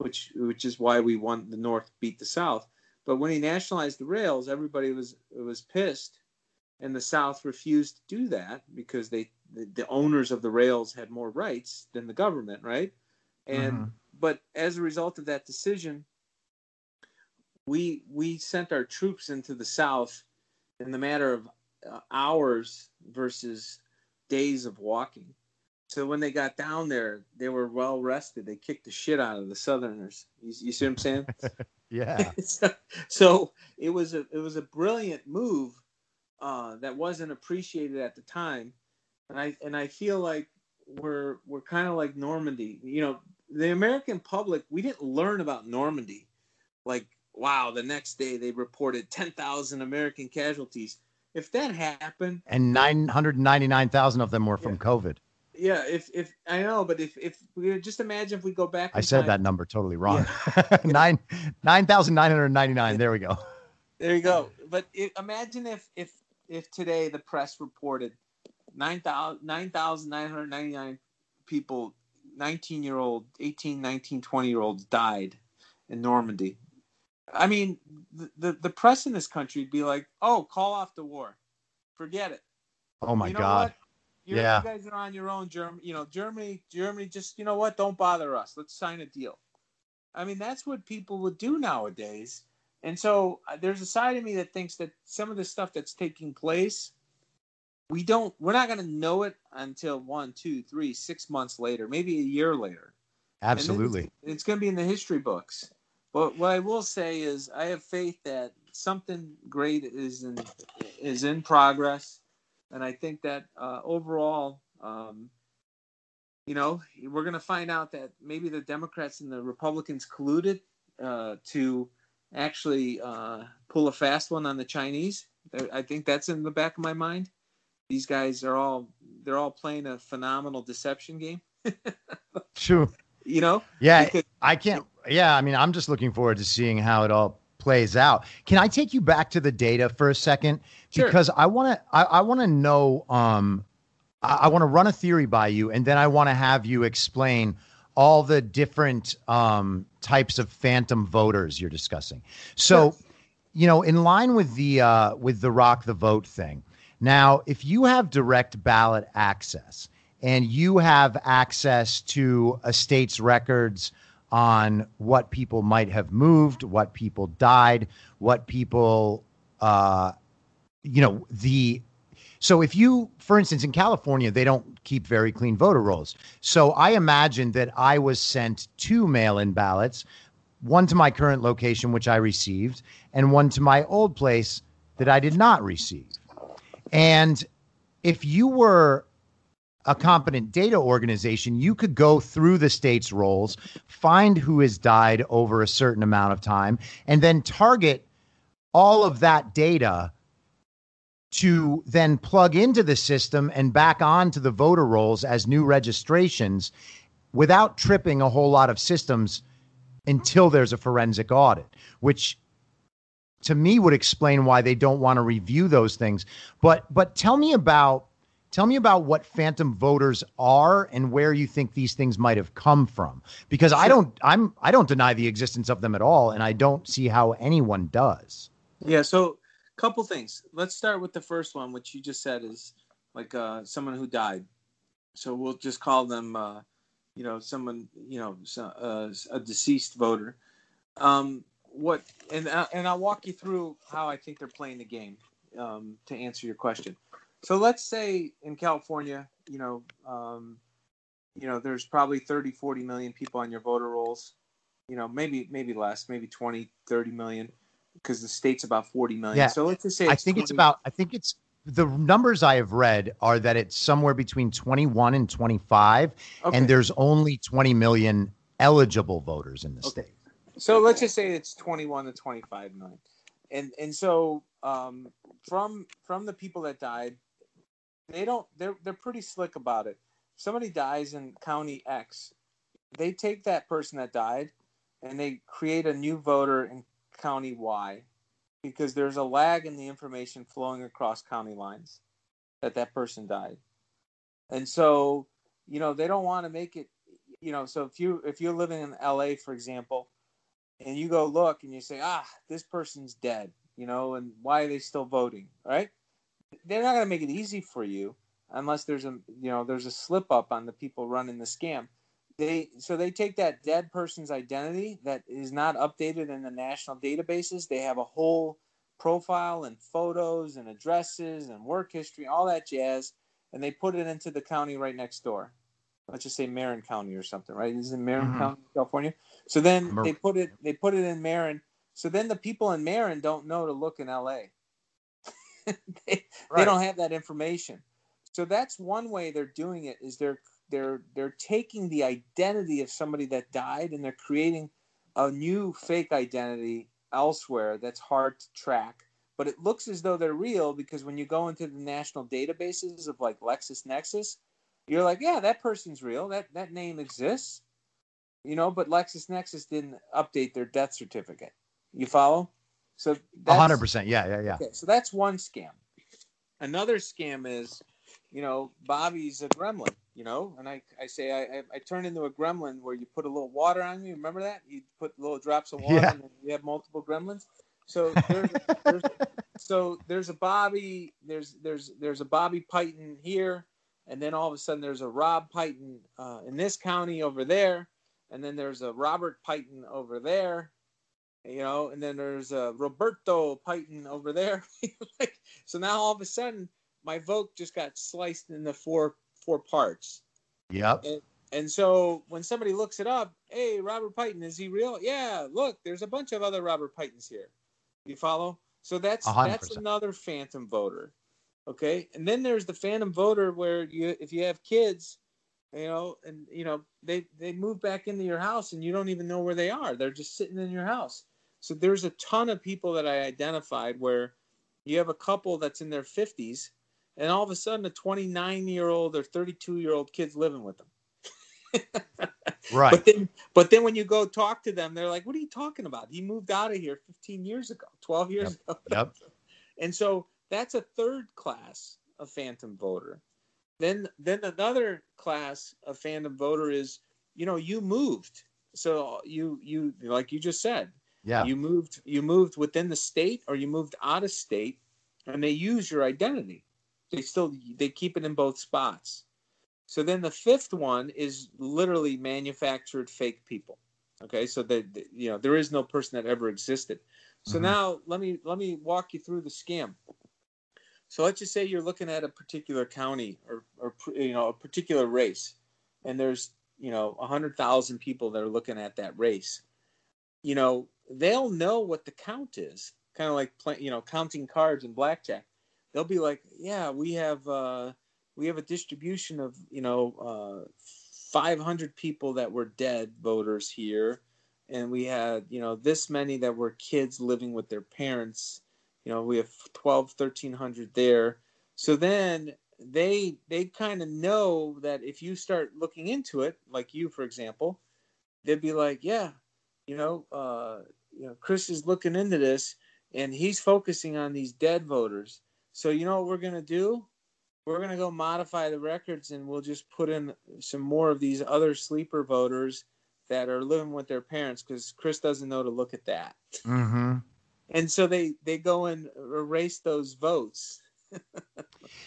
which which is why we won the North beat the South. But when he nationalized the rails, everybody was was pissed, and the South refused to do that because they the, the owners of the rails had more rights than the government, right? And mm-hmm. but as a result of that decision, we we sent our troops into the South in the matter of uh, hours versus days of walking. So when they got down there, they were well rested. They kicked the shit out of the Southerners. You, you see what I'm saying? yeah. so, so, it was a it was a brilliant move uh, that wasn't appreciated at the time, and I and I feel like we're we're kind of like Normandy. You know, the American public we didn't learn about Normandy, like wow, the next day they reported 10,000 American casualties. If that happened, and 999,000 of them were from yeah. COVID. Yeah, if if I know, but if if we just imagine if we go back, I said time, that number totally wrong. Yeah. Nine nine thousand nine hundred ninety nine. There we go. There you go. But it, imagine if if if today the press reported 9,999 people, 19 year old, 18, 19, 20 year olds died in Normandy. I mean, the, the, the press in this country would be like, oh, call off the war. Forget it. Oh my you know God. yeah. You guys are on your own, Germany. You know, Germany, Germany, just, you know what? Don't bother us. Let's sign a deal. I mean, that's what people would do nowadays. And so uh, there's a side of me that thinks that some of the stuff that's taking place, we don't, we're not going to know it until one, two, three, six months later, maybe a year later. Absolutely. It's, it's going to be in the history books. But what I will say is, I have faith that something great is in is in progress, and I think that uh, overall, um, you know, we're going to find out that maybe the Democrats and the Republicans colluded uh, to actually uh, pull a fast one on the Chinese. I think that's in the back of my mind. These guys are all they're all playing a phenomenal deception game. True. You know? Yeah, because, I can't yeah, I mean, I'm just looking forward to seeing how it all plays out. Can I take you back to the data for a second? Sure. Because I want to, I, I want to know, um, I, I want to run a theory by you, and then I want to have you explain all the different um, types of phantom voters you're discussing. So, you know, in line with the uh, with the rock the vote thing. Now, if you have direct ballot access and you have access to a state's records on what people might have moved, what people died, what people, uh, you know, the. So if you, for instance, in California, they don't keep very clean voter rolls. So I imagine that I was sent two mail in ballots, one to my current location, which I received, and one to my old place that I did not receive. And if you were a competent data organization, you could go through the state's rolls, find who has died over a certain amount of time, and then target all of that data to then plug into the system and back onto the voter rolls as new registrations without tripping a whole lot of systems until there's a forensic audit, which to me would explain why they don't want to review those things. But but tell me about Tell me about what phantom voters are and where you think these things might have come from. Because I don't I'm I don't deny the existence of them at all and I don't see how anyone does. Yeah, so a couple things. Let's start with the first one which you just said is like uh, someone who died. So we'll just call them uh, you know someone you know uh, a deceased voter. Um, what and uh, and I'll walk you through how I think they're playing the game um, to answer your question. So let's say in California, you know, um, you know, there's probably 30, 40 million people on your voter rolls. You know, maybe maybe less, maybe 20, 30 million, because the state's about 40 million. Yeah. So let's just say I think 20... it's about. I think it's the numbers I have read are that it's somewhere between 21 and 25, okay. and there's only 20 million eligible voters in the okay. state. So let's just say it's 21 to 25 million, and and so um, from from the people that died, they don't they're they're pretty slick about it. somebody dies in county X, they take that person that died and they create a new voter in county Y because there's a lag in the information flowing across county lines that that person died. And so, you know, they don't want to make it you know, so if you if you're living in LA, for example, and you go look and you say, ah, this person's dead, you know, and why are they still voting? Right? They're not going to make it easy for you unless there's a you know there's a slip up on the people running the scam. They so they take that dead person's identity that is not updated in the national databases. They have a whole profile and photos and addresses and work history, all that jazz, and they put it into the county right next door let's just say Marin County or something, right? This is in Marin mm-hmm. County, California. So then they put it they put it in Marin. So then the people in Marin don't know to look in LA. they, right. they don't have that information. So that's one way they're doing it is they're they're they're taking the identity of somebody that died and they're creating a new fake identity elsewhere that's hard to track but it looks as though they're real because when you go into the national databases of like LexisNexis, you're like, yeah, that person's real. That that name exists. You know, but LexisNexis didn't update their death certificate. You follow? So hundred percent. Yeah, yeah, yeah. Okay, so that's one scam. Another scam is, you know, Bobby's a gremlin. You know, and I, I say I, I, I turn into a gremlin where you put a little water on me. Remember that? You put little drops of water, yeah. and you have multiple gremlins. So there's, there's so there's a Bobby. There's there's there's a Bobby Piton here and then all of a sudden there's a Rob Piton uh, in this county over there, and then there's a Robert Piton over there, you know, and then there's a Roberto Piton over there. like, so now all of a sudden my vote just got sliced into four four parts. Yep. And, and so when somebody looks it up, hey, Robert Piton, is he real? Yeah, look, there's a bunch of other Robert Pitons here. You follow? So that's 100%. that's another phantom voter. Okay, and then there's the phantom voter where you, if you have kids, you know, and you know they they move back into your house and you don't even know where they are. They're just sitting in your house. So there's a ton of people that I identified where you have a couple that's in their 50s, and all of a sudden a 29 year old or 32 year old kid's living with them. right. But then, but then when you go talk to them, they're like, "What are you talking about? He moved out of here 15 years ago, 12 years yep. ago." Yep. and so that's a third class of phantom voter. Then then another class of phantom voter is, you know, you moved. So you you like you just said, yeah. You moved you moved within the state or you moved out of state and they use your identity. They still they keep it in both spots. So then the fifth one is literally manufactured fake people. Okay, so that you know there is no person that ever existed. So mm-hmm. now let me let me walk you through the scam. So let's just say you're looking at a particular county or, or you know a particular race, and there's you know a hundred thousand people that are looking at that race. You know they'll know what the count is, kind of like play, you know counting cards in blackjack. They'll be like, yeah, we have uh, we have a distribution of you know uh, 500 people that were dead voters here, and we had you know this many that were kids living with their parents you know we have 12 1300 there so then they they kind of know that if you start looking into it like you for example they'd be like yeah you know uh you know chris is looking into this and he's focusing on these dead voters so you know what we're going to do we're going to go modify the records and we'll just put in some more of these other sleeper voters that are living with their parents because chris doesn't know to look at that mm-hmm and so they they go and erase those votes.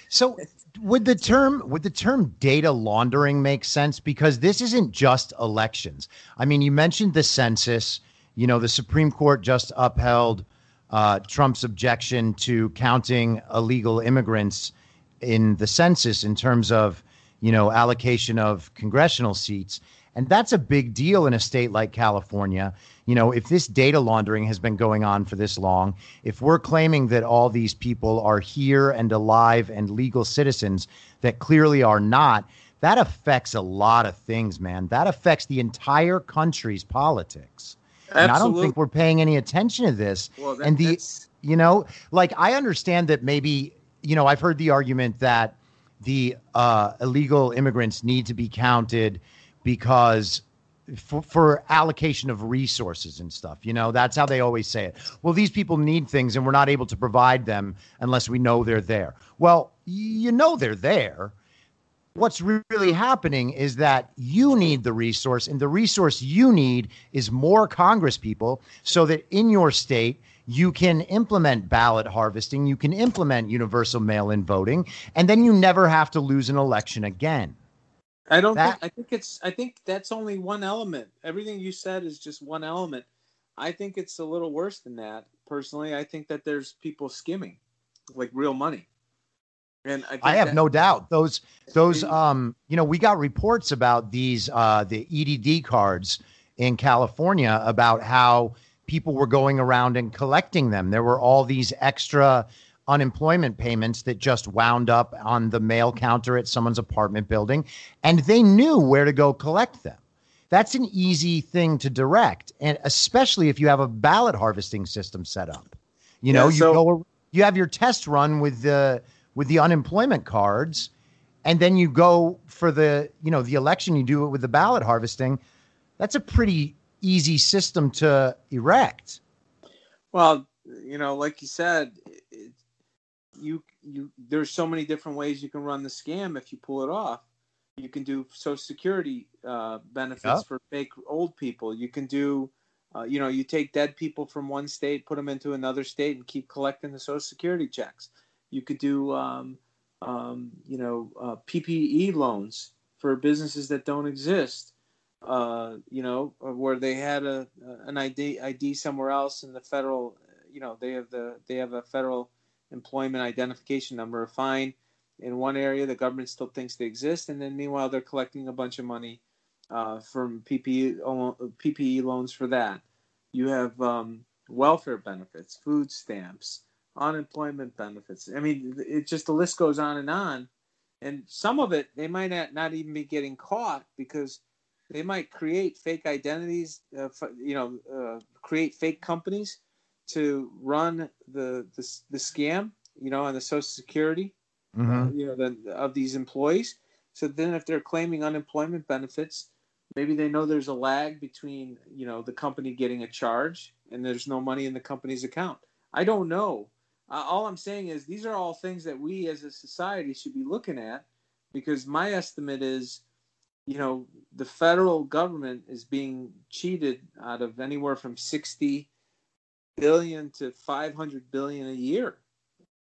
so would the term would the term data laundering make sense because this isn't just elections. I mean, you mentioned the census. You know, the Supreme Court just upheld uh, Trump's objection to counting illegal immigrants in the census in terms of you know allocation of congressional seats. And that's a big deal in a state like California. You know, if this data laundering has been going on for this long, if we're claiming that all these people are here and alive and legal citizens that clearly are not, that affects a lot of things, man. That affects the entire country's politics. Absolutely. And I don't think we're paying any attention to this. Well, that, and the, you know, like I understand that maybe, you know, I've heard the argument that the uh, illegal immigrants need to be counted because for, for, allocation of resources and stuff. You know, that's how they always say it. Well, these people need things and we're not able to provide them unless we know they're there. Well, you know they're there. What's really happening is that you need the resource, and the resource you need is more Congress people so that in your state, you can implement ballot harvesting, you can implement universal mail in voting, and then you never have to lose an election again. I don't that, think I think it's I think that's only one element. Everything you said is just one element. I think it's a little worse than that. Personally, I think that there's people skimming like real money. And I, I have that, no doubt those those um you know we got reports about these uh the EDD cards in California about how people were going around and collecting them. There were all these extra unemployment payments that just wound up on the mail counter at someone's apartment building and they knew where to go collect them. That's an easy thing to direct and especially if you have a ballot harvesting system set up. You know, yeah, so- you go you have your test run with the with the unemployment cards and then you go for the you know the election you do it with the ballot harvesting that's a pretty easy system to erect. Well you know like you said it, you you there's so many different ways you can run the scam if you pull it off. You can do social security uh, benefits yep. for fake old people. You can do uh, you know you take dead people from one state put them into another state and keep collecting the social security checks you could do, um, um, you know, uh, PPE loans for businesses that don't exist. Uh, you know, where they had a an ID ID somewhere else, and the federal, you know, they have the they have a federal employment identification number, fine in one area. The government still thinks they exist, and then meanwhile they're collecting a bunch of money uh, from PPE PPE loans for that. You have um, welfare benefits, food stamps, unemployment benefits. I mean, it just the list goes on and on. And some of it, they might not, not even be getting caught because they might create fake identities, uh, you know, uh, create fake companies to run the, the, the scam, you know, on the Social Security, mm-hmm. uh, you know, the, of these employees. So then, if they're claiming unemployment benefits, maybe they know there's a lag between, you know, the company getting a charge and there's no money in the company's account. I don't know uh, all I'm saying is these are all things that we as a society should be looking at because my estimate is, you know, the federal government is being cheated out of anywhere from 60 billion to 500 billion a year.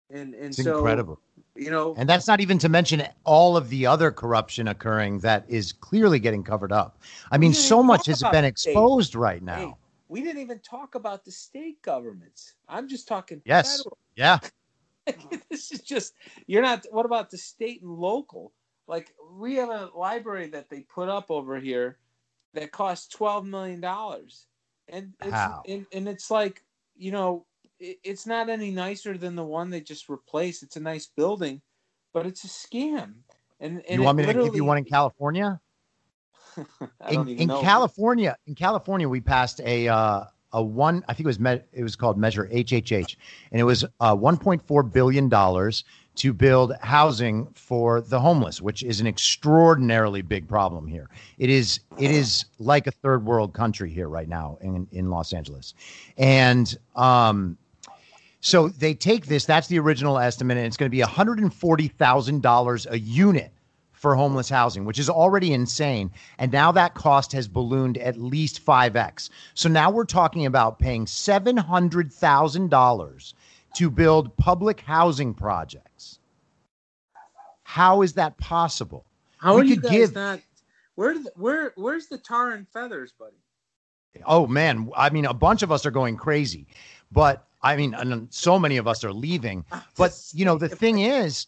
And, and it's so, incredible. You know, and that's not even to mention all of the other corruption occurring that is clearly getting covered up. I mean, so much has been exposed right now. Hey, we didn't even talk about the state governments. I'm just talking yes. federal. Yeah. this is just you're not what about the state and local? Like we have a library that they put up over here that costs 12 million dollars. And it's? And, and it's like, you know, it, it's not any nicer than the one they just replaced. It's a nice building, but it's a scam. And, and you want me to give you one in California? in, in California, in California, we passed a uh, a one. I think it was me- it was called Measure HHH, and it was uh, 1.4 billion dollars to build housing for the homeless, which is an extraordinarily big problem here. It is it is like a third world country here right now in in Los Angeles, and um, so they take this. That's the original estimate, and it's going to be 140 thousand dollars a unit for homeless housing, which is already insane. And now that cost has ballooned at least 5x. So now we're talking about paying $700,000 to build public housing projects. How is that possible? How we are you guys give, not? Where, where, where's the tar and feathers, buddy? Oh man, I mean, a bunch of us are going crazy, but I mean, and so many of us are leaving. Ah, but you know, the thing is,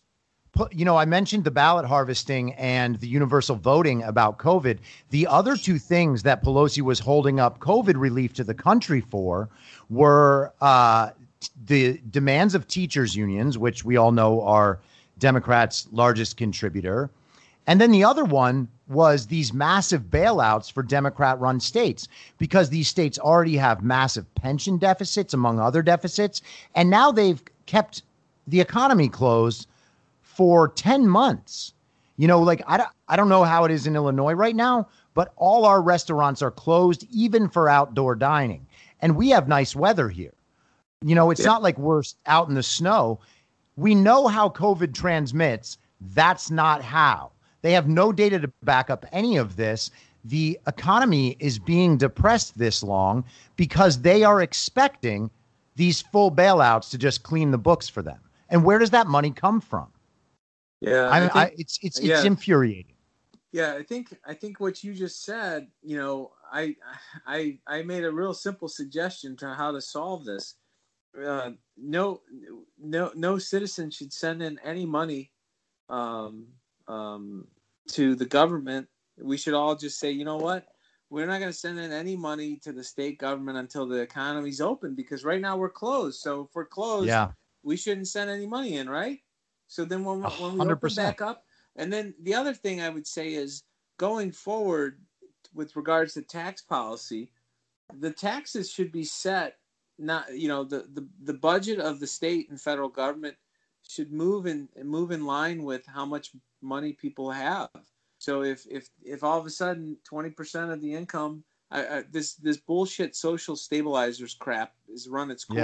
you know, I mentioned the ballot harvesting and the universal voting about COVID. The other two things that Pelosi was holding up COVID relief to the country for were uh, the demands of teachers' unions, which we all know are Democrats' largest contributor. And then the other one was these massive bailouts for Democrat run states because these states already have massive pension deficits, among other deficits. And now they've kept the economy closed for 10 months. You know, like I don't, I don't know how it is in Illinois right now, but all our restaurants are closed, even for outdoor dining. And we have nice weather here. You know, it's yeah. not like we're out in the snow. We know how COVID transmits. That's not how. They have no data to back up any of this. The economy is being depressed this long because they are expecting these full bailouts to just clean the books for them. And where does that money come from? Yeah, I, I think- I, it's it's it's yeah. infuriating. Yeah, I think I think what you just said, you know, I I I made a real simple suggestion to how to solve this. Uh, no, no, no citizen should send in any money um, um, to the government. We should all just say, you know what, we're not going to send in any money to the state government until the economy's open because right now we're closed. So if we're closed, Yeah. we shouldn't send any money in, right? So then when, we- when we open back up, and then the other thing I would say is going forward with regards to tax policy, the taxes should be set not you know the, the, the budget of the state and federal government should move in move in line with how much money people have. So if if if all of a sudden twenty percent of the income, I, I, this this bullshit social stabilizers crap is run its course.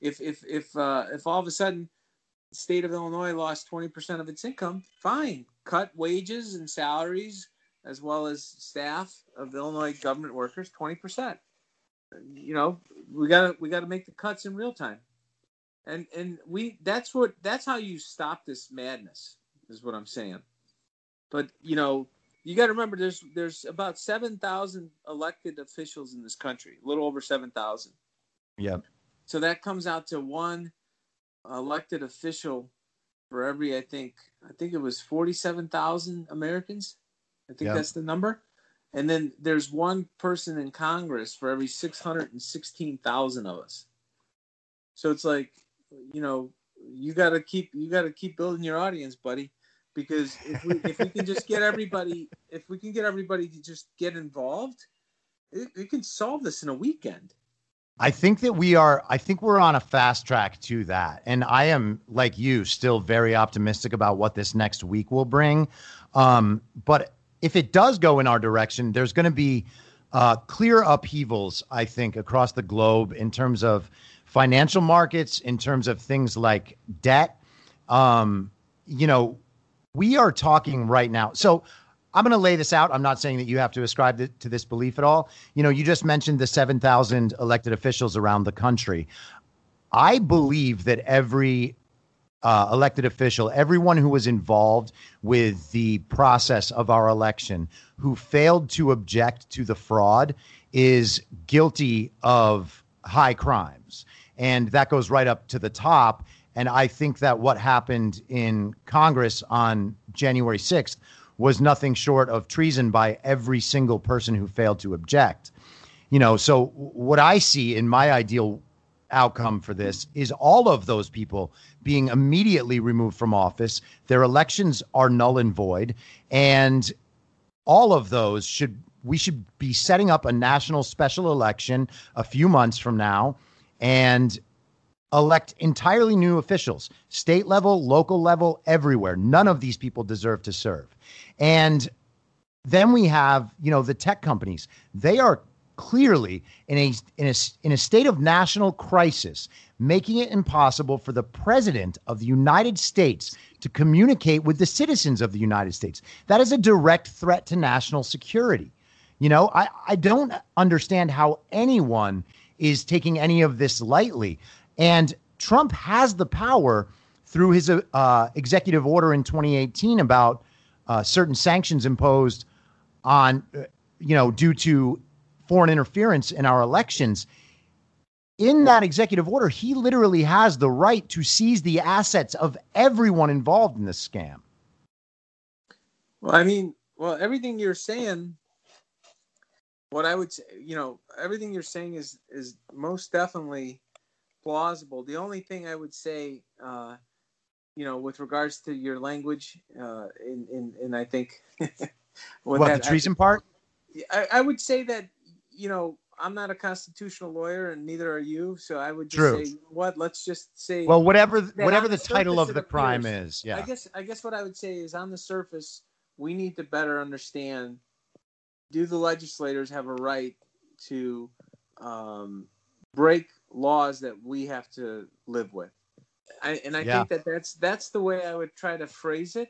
Yeah. If if if uh, if all of a sudden state of Illinois lost twenty percent of its income, fine, cut wages and salaries as well as staff of Illinois government workers twenty percent. You know, we gotta we gotta make the cuts in real time and and we that's what that's how you stop this madness is what i'm saying but you know you got to remember there's there's about 7000 elected officials in this country a little over 7000 Yeah. so that comes out to one elected official for every i think i think it was 47000 americans i think Yeah. that's the number and then there's one person in congress for every 616000 of us so it's like, you know, you got to keep you got to keep building your audience, buddy, because if we if we can just get everybody if we can get everybody to just get involved, it, we can solve this in a weekend. I think that we are, I think we're on a fast track to that. And I am, like you, still very optimistic about what this next week will bring. Um, but if it does go in our direction, there's going to be uh, clear upheavals, I think, across the globe in terms of financial markets, in terms of things like debt. Um, you know, we are talking right now. So I'm going to lay this out. I'm not saying that you have to ascribe th- to this belief at all. You know, you just mentioned the 7,000 elected officials around the country. I believe that every uh, elected official, everyone who was involved with the process of our election, who failed to object to the fraud, is guilty of high crimes. And that goes right up to the top. And I think that what happened in Congress on January 6th was nothing short of treason by every single person who failed to object. You know, so what I see in my ideal outcome for this is all of those people being immediately removed from office. Their elections are null and void. And all of those should, we should be setting up a national special election a few months from now and elect entirely new officials, state level, local level, everywhere. None of these people deserve to serve. And then we have, you know, the tech companies. They are clearly in a in a in a state of national crisis, making it impossible for the president of the United States to communicate with the citizens of the United States. That is a direct threat to national security. You know, I, I don't understand how anyone is taking any of this lightly. And Trump has the power through his uh, executive order in 2018 about uh, certain sanctions imposed on, uh, you know, due to foreign interference in our elections. In that executive order, he literally has the right to seize the assets of everyone involved in this scam. Well, I mean, well, everything you're saying, what I would say, you know, everything you're saying is is most definitely plausible. The only thing I would say, uh, you know, with regards to your language, uh, in, in, in I think, What, that- the treason part? I, I would say that, you know, I'm not a constitutional lawyer and neither are you. So I would just True. say, what, let's just say, Well, whatever whatever the the title of the crime is, yeah. I guess I guess what I would say is on the surface, we need to better understand: Do the legislators have a right to um, break laws that we have to live with? I, and I Yeah. think that that's that's the way I would try to phrase it.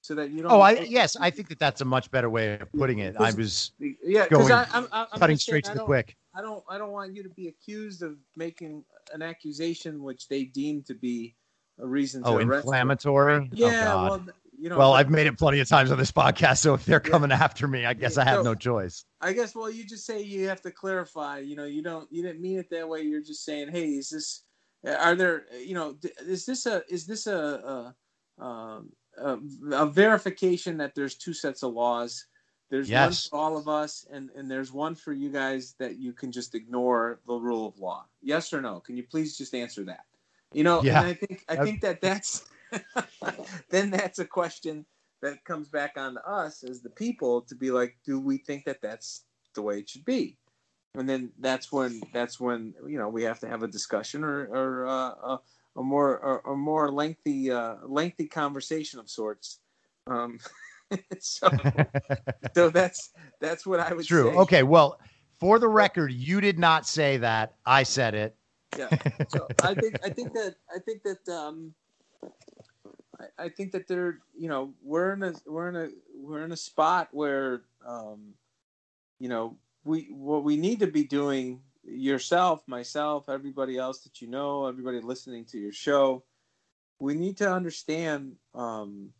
so that you don't. Oh, I yes, I think that that's a much better way of putting it. I was yeah, going- I'm, I'm, I'm cutting straight to the quick. I don't I don't want you to be accused of making an accusation which they deem to be a reason to Oh, inflammatory. Oh, yeah, oh, God. well, you know. well, I've made it plenty of times on this podcast, so if they're Yeah. coming after me, I guess Yeah, I have so- no choice. I guess well, you just say you have to clarify. You know, you don't you didn't mean it that way. You're just saying, hey, is this? Are there? You know, is this a is this a a, um, a, a verification that there's two sets of laws? There's Yes. one for all of us, and and there's one for you guys that you can just ignore the rule of law. Yes or no? Can you please just answer that? You know, Yeah. and I think I think that that's then that's a question that comes back on to us as the people to be like, do we think that that's the way it should be? And then that's when that's when you know we have to have a discussion or or uh, a, a more or, or more lengthy uh, lengthy conversation of sorts. Um, so so that's that's what I would True. say. Okay. Well, for the record, you did not say that. I said it. yeah so i think i think that i think that um I, I think that they're you know we're in a we're in a we're in a spot where um you know we what we need to be doing yourself myself everybody else that you know everybody listening to your show we need to understand um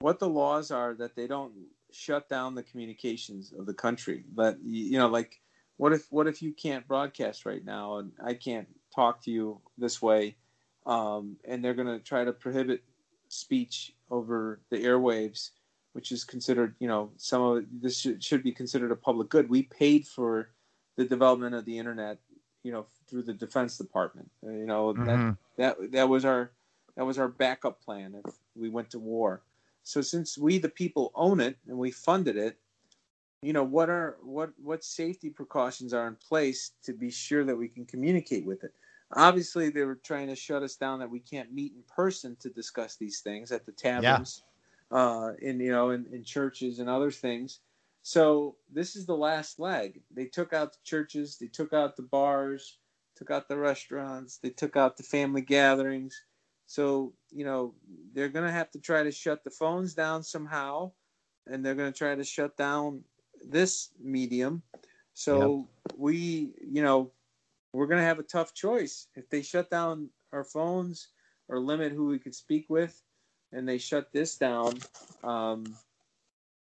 what the laws are that they don't shut down the communications of the country. But you know like what if what if you can't broadcast right now and I can't talk to you this way, um, and they're going to try to prohibit speech over the airwaves, which is considered you know some of this should, should be considered a public good. We paid for the development of the internet, you know, through the Defense Department. Uh, You know that Mhm. that that was our that was our backup plan if we went to war. So since we the people own it and we funded it, you know what are what what safety precautions are in place to be sure that we can communicate with it obviously they were trying to shut us down that we can't meet in person to discuss these things at the taverns uh in you know in, in churches and other things. So this is the last leg. They took out the churches they took out the bars took out the restaurants they took out the family gatherings. So you know they're going to have to try to shut the phones down somehow and they're going to try to shut down this medium. So we, you know, we're going to have a tough choice. If they shut down our phones or limit who we could speak with, and they shut this down, um,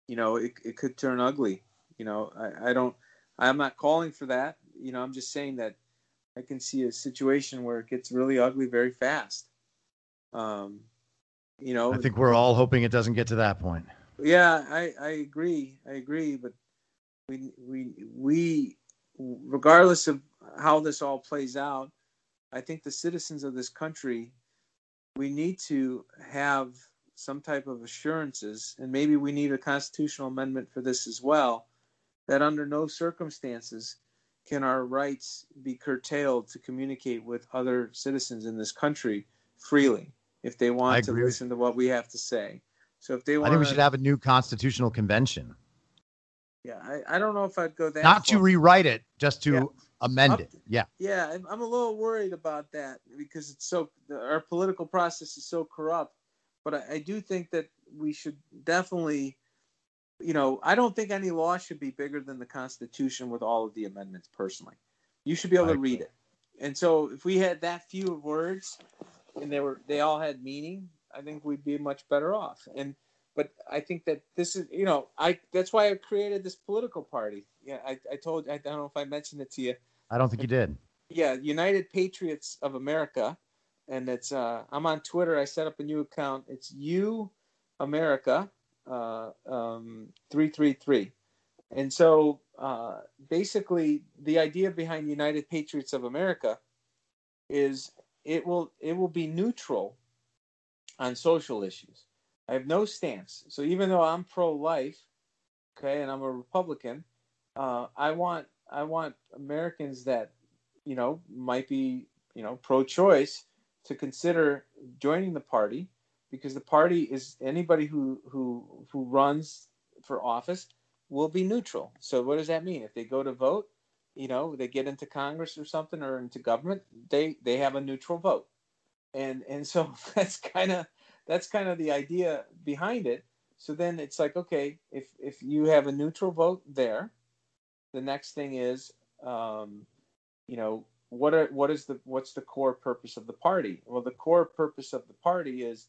you know, it, it could turn ugly. You know, I, I don't, I'm not calling for that. You know, I'm just saying that I can see a situation where it gets really ugly very fast. Um, you know, I think we're all hoping it doesn't get to that point. yeah, I, I agree. I agree. But we we we regardless of how this all plays out, I think the citizens of this country we need to have some type of assurances, and maybe we need a constitutional amendment for this as well, that under no circumstances can our rights be curtailed to communicate with other citizens in this country freely if they want to listen to what we have to say. So if they want, I think we should have a new constitutional convention, Yeah, I, I don't know if I'd go that. not to rewrite it, just to Yeah. Amend Up- it. Yeah. Yeah, I'm, I'm a little worried about that because it's so the, our political process is so corrupt. But I, I do think that we should definitely, you know, I don't think any law should be bigger than the Constitution with all of the amendments. Personally, you should be able to read it. And so, if we had that few words, and they were they all had meaning, I think we'd be much better off. And but I think that this is, you know, I that's why I created this political party. Yeah, I, I told I don't know if I mentioned it to you I don't think you did. yeah, United Patriots of America, and it's uh, I'm on Twitter. I set up a new account. It's U America uh, um, three three three, and so uh, basically the idea behind United Patriots of America is it will it will be neutral on social issues. I have no stance. So even though I'm pro life, okay, and I'm a Republican, uh, I want I want Americans that you know might be you know pro-choice to consider joining the party because the party is anybody who who who runs for office will be neutral. So what does that mean? If they go to vote, you know, they get into Congress or something or into government, they they have a neutral vote. And and so that's kind of that's kind of the idea behind it. So then it's like, okay, if if you have a neutral vote there, the next thing is, um, you know, what are what is the what's the core purpose of the party? Well, the core purpose of the party is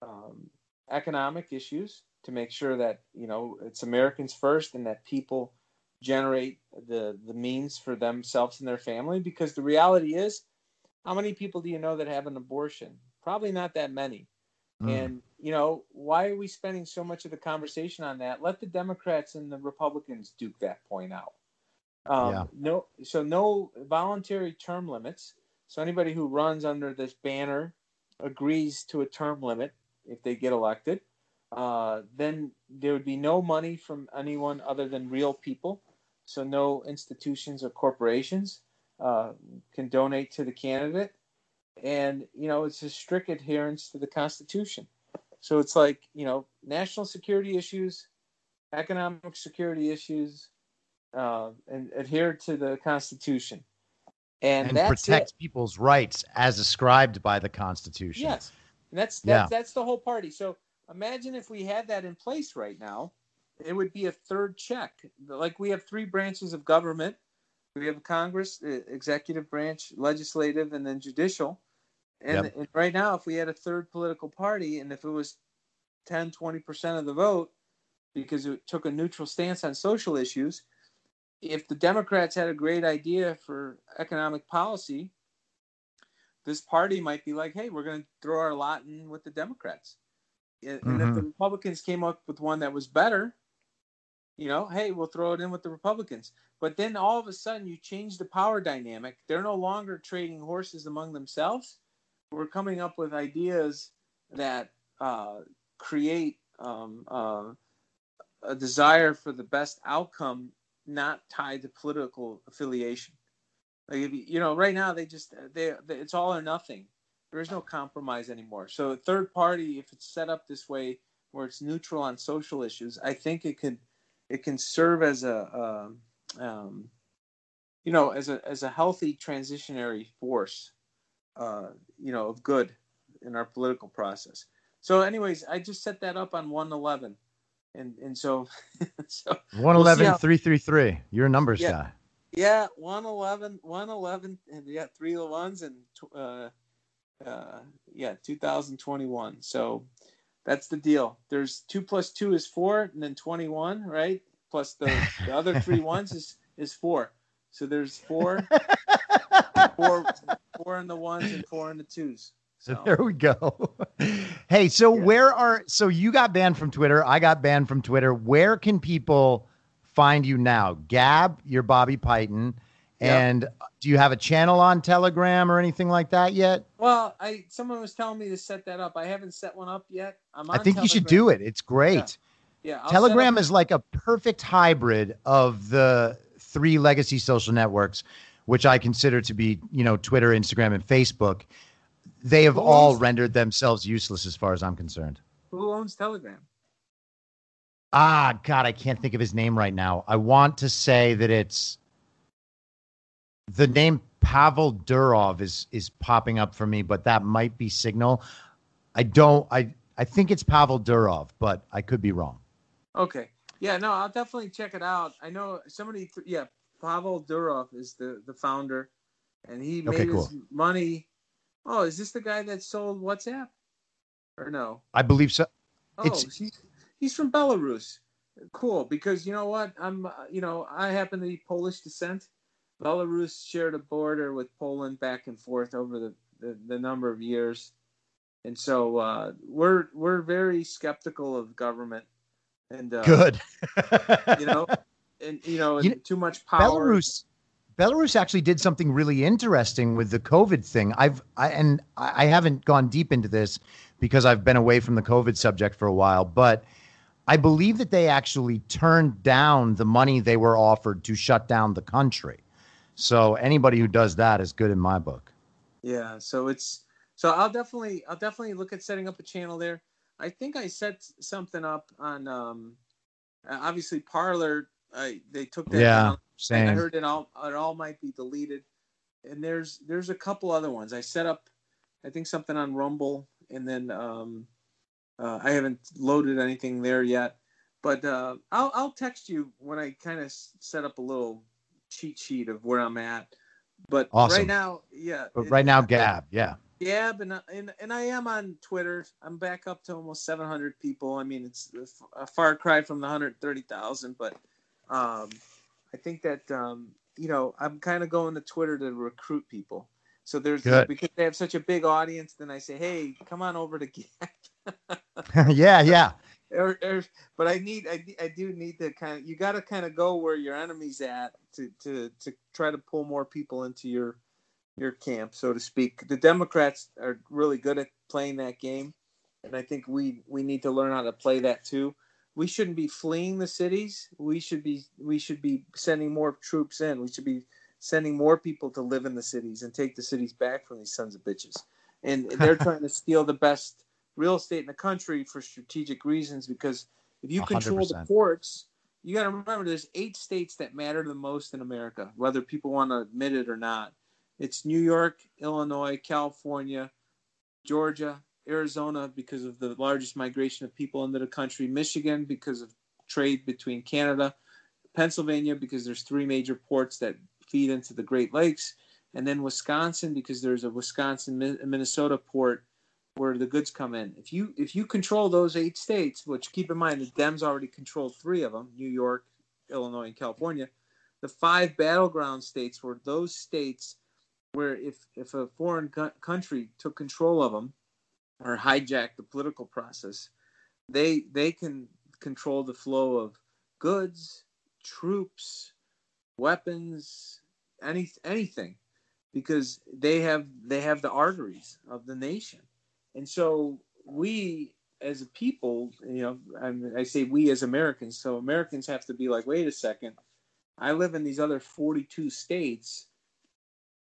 um, economic issues to make sure that you know it's Americans first and that people generate the the means for themselves and their family. Because the reality is, how many people do you know that have an abortion? Probably not that many. Mm. And you know why are we spending so much of the conversation on that? Let the Democrats and the Republicans duke that point out. Um, yeah. No, so no voluntary term limits. So anybody who runs under this banner agrees to a term limit if they get elected. Uh, then there would be no money from anyone other than real people. So no institutions or corporations uh, can donate to the candidate. And, you know, it's a strict adherence to the Constitution. So it's like, you know, national security issues, economic security issues, uh, and adhere to the Constitution. And, and protect it. people's rights as ascribed by the Constitution. Yes. And that's, that's, yeah. that's the whole party. So imagine if we had that in place right now, it would be a third check. Like we have three branches of government we have Congress, executive branch, legislative, and then judicial. And, yep. and, right now, if we had a third political party and if it was 10, 20% of the vote, because it took a neutral stance on social issues, if the Democrats had a great idea for economic policy, this party might be like, hey, we're going to throw our lot in with the Democrats. And mm-hmm. if the Republicans came up with one that was better, you know, hey, we'll throw it in with the Republicans. But then all of a sudden you change the power dynamic. They're no longer trading horses among themselves. We're coming up with ideas that uh, create um, uh, a desire for the best outcome not tied to political affiliation. Like if you, know, right now they just they, they it's all or nothing. There is no compromise anymore. So a third party, if it's set up this way, where it's neutral on social issues, I think it could it can serve as a, a um, you know as a as a healthy transitionary force, uh, you know, of good in our political process. So, anyways, I just set that up on one eleven and and so so 111 we'll 333 you're a numbers yeah, guy. Yeah 111 111 and yeah three ones and uh uh yeah 2021 so that's the deal. There's two plus two is four and then 21 right? Plus the, the other three ones is is four. So there's four four four in the ones and four in the twos so there we go. hey, so yeah. where are so you got banned from Twitter? I got banned from Twitter. Where can people find you now? Gab, you're Bobby Piton. And do you have a channel on Telegram or anything like that yet? Well, I someone was telling me to set that up. I haven't set one up yet. i think Telegram. you should do it. It's great. Yeah. yeah Telegram is like a perfect hybrid of the three legacy social networks, which I consider to be, you know, Twitter, Instagram, and Facebook they have all rendered themselves useless as far as I'm concerned. Who owns Telegram? Ah, God, I can't think of his name right now. I want to say that it's the name Pavel Durov is is popping up for me, but that might be Signal. I don't. I I think it's Pavel Durov, but I could be wrong. Okay. Yeah. No, I'll definitely check it out. I know somebody. Th- yeah, Pavel Durov is the the founder, and he made okay, cool. his money Oh, is this the guy that sold WhatsApp? Or no? I believe so. Oh, it's... he's, he's from Belarus. Cool, because you know what? I'm, uh, you know, I happen to be Polish descent. Belarus shared a border with Poland back and forth over the, the, the number of years, and so uh, we're we're very skeptical of government. And uh, good, you know, and you know, you, too much power. Belarus Belarus actually did something really interesting with the COVID thing. I've I, and I haven't gone deep into this because I've been away from the COVID subject for a while, but I believe that they actually turned down the money they were offered to shut down the country. So anybody who does that is good in my book. Yeah, so it's so I'll definitely I'll definitely look at setting up a channel there. I think I set something up on um obviously Parler I they took that yeah. down same. I heard it all it all might be deleted. And there's there's a couple other ones. I set up I think something on Rumble and then um Uh, I haven't loaded anything there yet, but uh, I'll I'll text you when I kind of set up a little cheat sheet of where I'm at. But Awesome. right now, yeah. But it- right now, Gab, yeah. Gab and, and and I am on Twitter. I'm back up to almost 700 people. I mean, it's a far cry from the 130,000, but um, I think that um, you know I'm kind of going to Twitter to recruit people. So there's Good. because they have such a big audience. Then I say, hey, come on over to Gab. yeah, yeah. or, or, but I need, I, I do need to kind of, you got to kind of go where your enemy's at to, to, to try to pull more people into your, your camp, so to speak. The Democrats are really good at playing that game, and I think we, we need to learn how to play that too. We shouldn't be fleeing the cities. We should be, we should be sending more troops in. We should be sending more people to live in the cities and take the cities back from these sons of bitches. And they're trying to steal the best real estate in the country for strategic reasons because if you control the ports, you got to remember there's eight states that matter the most in America, whether people want to admit it or not. It's New York, Illinois, California, Georgia, Arizona because of the largest migration of people into the country, Michigan because of trade between Canada, Pennsylvania because there's three major ports that feed into the Great Lakes, and then Wisconsin because there's a Wisconsin Minnesota port where the goods come in. If you if you control those eight states, which keep in mind the Dems already controlled three of them, New York, Illinois, and California, the five battleground states were those states where if if a foreign co- country took control of them or hijack the political process, they they can control the flow of goods, troops, weapons, any anything because they have they have the arteries of the nation. And so we as a people you know I, I say we as americans so americans have to be like wait a second i live in these other 42 states.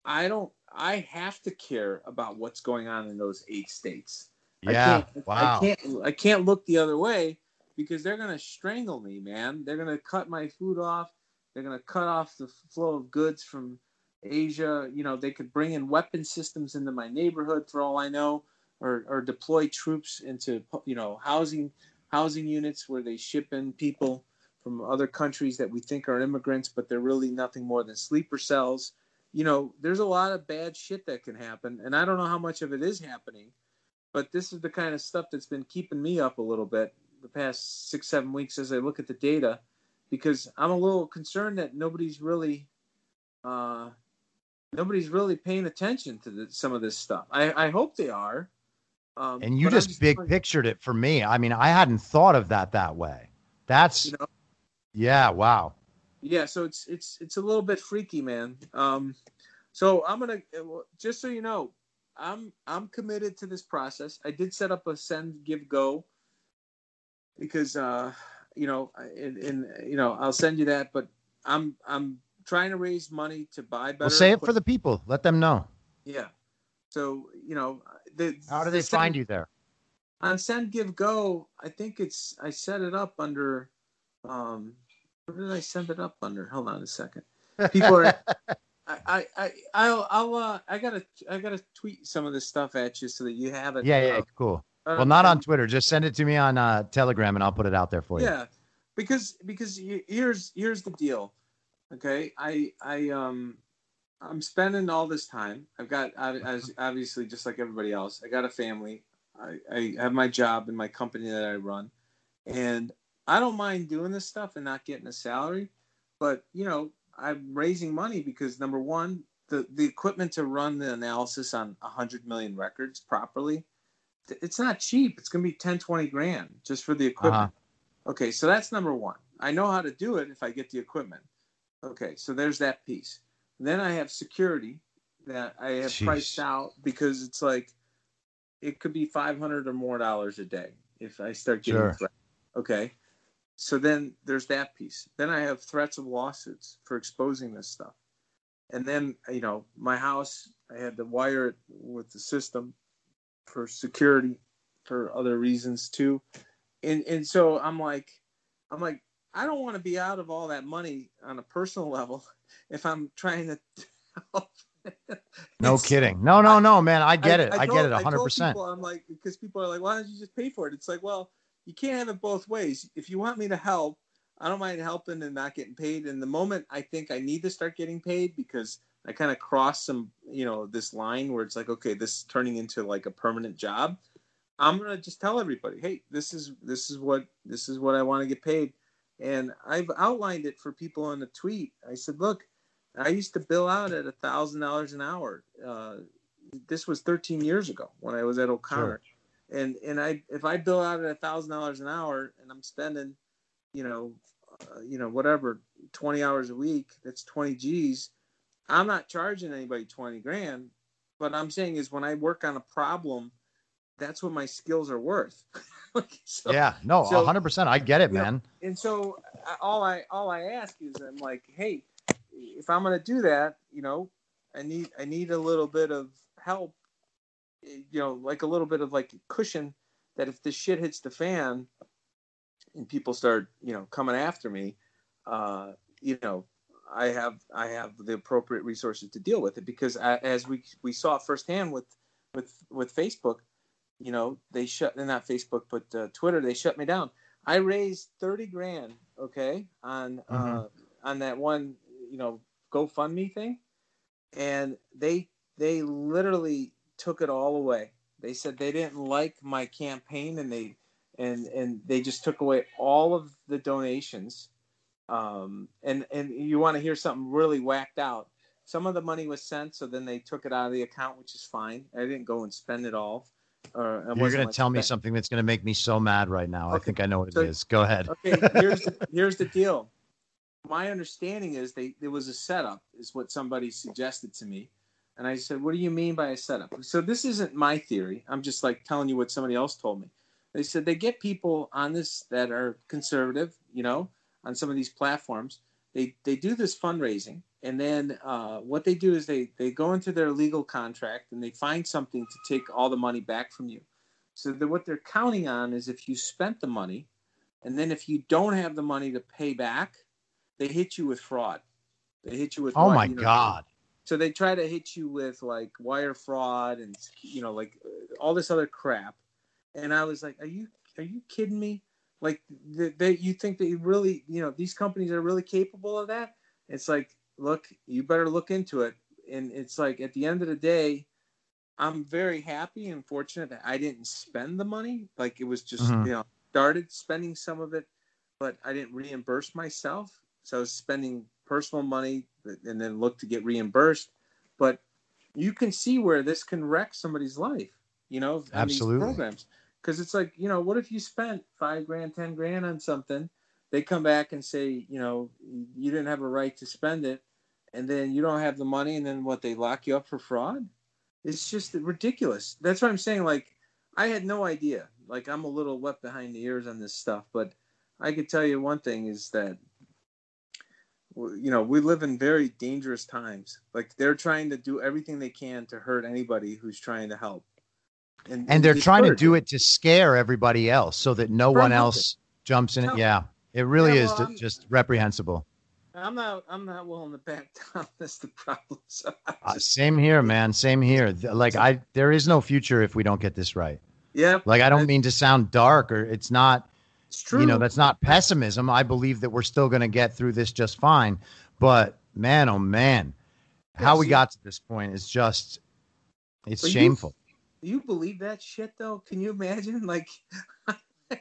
I don't i have to care about what's going on in those eight states I Yeah. can't, Wow. I can't I can't look the other way because they're gonna strangle me, man. They're gonna cut my food off. They're gonna cut off the flow of goods from Asia. You know, they could bring in weapon systems into my neighborhood for all I know, or or deploy troops into you know housing housing units where they ship in people from other countries that we think are immigrants, but they're really nothing more than sleeper cells. You know, there's a lot of bad shit that can happen, and I don't know how much of it is happening but this is the kind of stuff that's been keeping me up a little bit the past six seven weeks as i look at the data because i'm a little concerned that nobody's really uh, nobody's really paying attention to the, some of this stuff i, I hope they are um, And you I'm just big wondering, pictured it for me. I mean, I hadn't thought of that that way. That's you know yeah, wow. Yeah so it's it's it's a little bit freaky man um so i'm gonna just so you know i'm i'm committed to this process i did set up a send give go because uh you know and, and you know i'll send you that but i'm i'm trying to raise money to buy better Well, say it for the people. Let them know. yeah so you know the How do the they find you there? on send give go i think it's i set it up under um where did i send it up under hold on a second people are I, I, I, I'll, I'll, uh, I gotta, I gotta tweet some of this stuff at you so that you have it. Yeah, yeah, uh, cool. uh, Well, not on Twitter. Just send it to me on uh, Telegram, and I'll put it out there for you. Yeah, because because here's here's the deal. Okay, I I um I'm spending all this time. I've got I- as obviously just like everybody else. I got a family. I, I have my job and my company that I run, and I don't mind doing this stuff and not getting a salary. But you know, I'm raising money because number one, the the equipment to run the analysis on 100 million records properly, it's not cheap. It's gonna be 10, 20 grand just for the equipment. Uh-huh. Okay, so that's number one. I know how to do it if I get the equipment. Okay, so there's that piece. Then I have security that I have Jeez. priced out because it's like it could be five hundred or more dollars a day if I start getting Sure. threats. Okay, so then there's that piece. Then I have threats of lawsuits for exposing this stuff, and then you know my house I had to wire it with the system for security for other reasons too and and so I'm like, I'm like, I don't want to be out of all that money on a personal level if I'm trying to help No kidding. No, no, no, man. I get it. I, told- get it I told 100%. people, I'm like, because people are like, why don't you just pay for it? It's like, well, you can't have it both ways. If you want me to help, I don't mind helping and not getting paid. And the moment I think I need to start getting paid because I kind of cross some, you know, this line where it's like, okay, this is turning into like a permanent job. I'm gonna just tell everybody, hey, this is this is what this is what I want to get paid. And I've outlined it for people on a tweet. I said, look, I used to bill out at a thousand dollars an hour. Uh, this was 13 years ago when I was at O'Connor, and and I if I bill out at a thousand dollars an hour and I'm spending, you know, uh, you know whatever 20 hours a week, that's 20 G's. I'm not charging anybody 20 grand. What I'm saying is when I work on a problem, that's what my skills are worth. So- yeah, no, so- 100%. I get it, you know, man. and so all I all I ask is I'm like, hey, if I'm gonna do that, you know, I need I need a little bit of help, you know, like a little bit of like cushion that if this shit hits the fan and people start, you know, coming after me, uh, you know, I have I have the appropriate resources to deal with it because I, as we we saw firsthand with with with Facebook, you know, they shut not Facebook but uh, Twitter they shut me down. I raised thirty grand, okay, on uh, Mhm. on that one, you know, GoFundMe thing, and they they literally took it all away. They said they didn't like my campaign, and they and and they just took away all of the donations. Um, and and you want to hear something really whacked out? Some of the money was sent, so then they took it out of the account, which is fine. I didn't go and spend it all. Or it You're going to tell me something that's going to make me so mad right now. I think I know what it is. Go ahead. okay here's the, here's the deal my understanding is they there was a setup is what somebody suggested to me and i said what do you mean by a setup? So this isn't my theory. I'm just like telling you what somebody else told me. They said they get people on this that are conservative you know on some of these platforms. They they do this fundraising and then uh, what they do is they they go into their legal contract and they find something to take all the money back from you. So that what they're counting on is if you spent the money and then if you don't have the money to pay back, they hit you with fraud. They hit you with Oh my you know, God. So they try to hit you with like wire fraud and you know like all this other crap. And I was like, are you are you kidding me? Like they, they you think that you really you know these companies are really capable of that? It's like, look, you better look into it. And it's like at the end of the day, I'm very happy and fortunate that I didn't spend the money. Like it was just Mhm. you know started spending some of it, but I didn't reimburse myself. So I was spending personal money and then look to get reimbursed. But you can see where this can wreck somebody's life, you know, Absolutely. these programs. Because it's like, you know, what if you spent five grand, ten grand on something? They come back and say, you know, you didn't have a right to spend it, and then you don't have the money, and then what? They lock you up for fraud. It's just ridiculous. That's what I'm saying. Like, I had no idea. Like, I'm a little wet behind the ears on this stuff, but I could tell you one thing is that you know we live in very dangerous times like they're trying to do everything they can to hurt anybody who's trying to help And they're it's trying to do it to scare everybody else so that no one else jumps in it. No. Yeah. It really Yeah, is well, d- I'm- just reprehensible. i'm not i'm not willing to back down that's the problem so Uh, same here, man. Same here. Like I, there is no future if we don't get this right. yeah Like I don't I- mean to sound dark or it's not, it's true you know, that's not pessimism. I believe that we're still going to get through this just fine. But man, oh man, how we got to this point is just, it's But you- shameful. you believe that shit though can you imagine like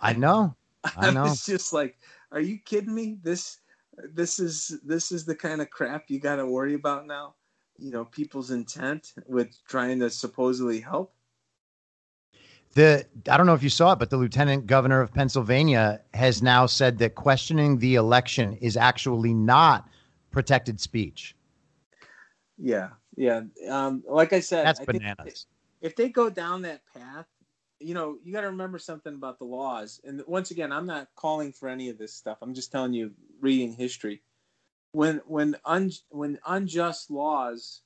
I know. I know. was just like are you kidding me this this is this is the kind of crap you got to worry about now you know people's intent with trying to supposedly help The I don't know if you saw it, but the lieutenant governor of Pennsylvania has now said that questioning the election is actually not protected speech. Yeah, yeah. Um, like I said, That's I bananas. if they go down that path, you know, you got to remember something about the laws. And once again, I'm not calling for any of this stuff. I'm just telling you, reading history. When when un, when unjust laws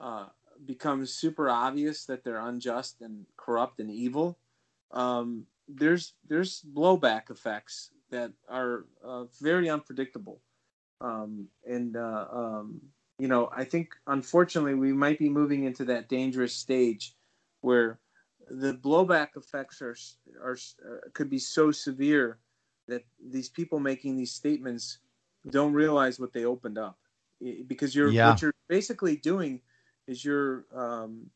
uh, become super obvious that they're unjust and corrupt and evil, um, there's there's blowback effects that are uh, very unpredictable. Um, and uh, um, you know, I think unfortunately we might be moving into that dangerous stage where the blowback effects are, are, are could be so severe that these people making these statements don't realize what they opened up because you're Yeah. what you're basically doing is you're um,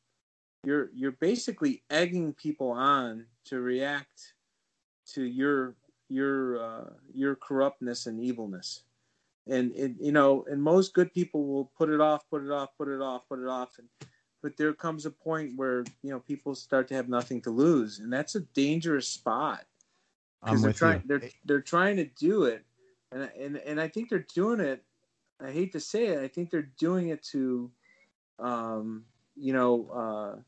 you're you're basically egging people on to react to your your uh, your corruptness and evilness. And it, you know and most good people will put it off put it off put it off put it off. And but there comes a point where you know people start to have nothing to lose. And that's a dangerous spot. I'm they're trying you. they're they're trying to do it. And and and I think they're doing it I hate to say it I think they're doing it to um you know uh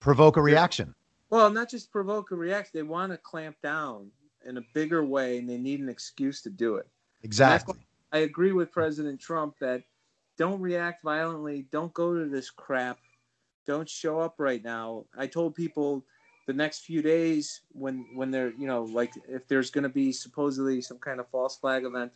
Provoke a reaction. well not just provoke a reaction they want to clamp down in a bigger way and they need an excuse to do it Exactly. I agree with President Trump that don't react violently. Don't go to this crap. Don't show up right now. I told people the next few days when when they're you know like if there's going to be supposedly some kind of false flag event,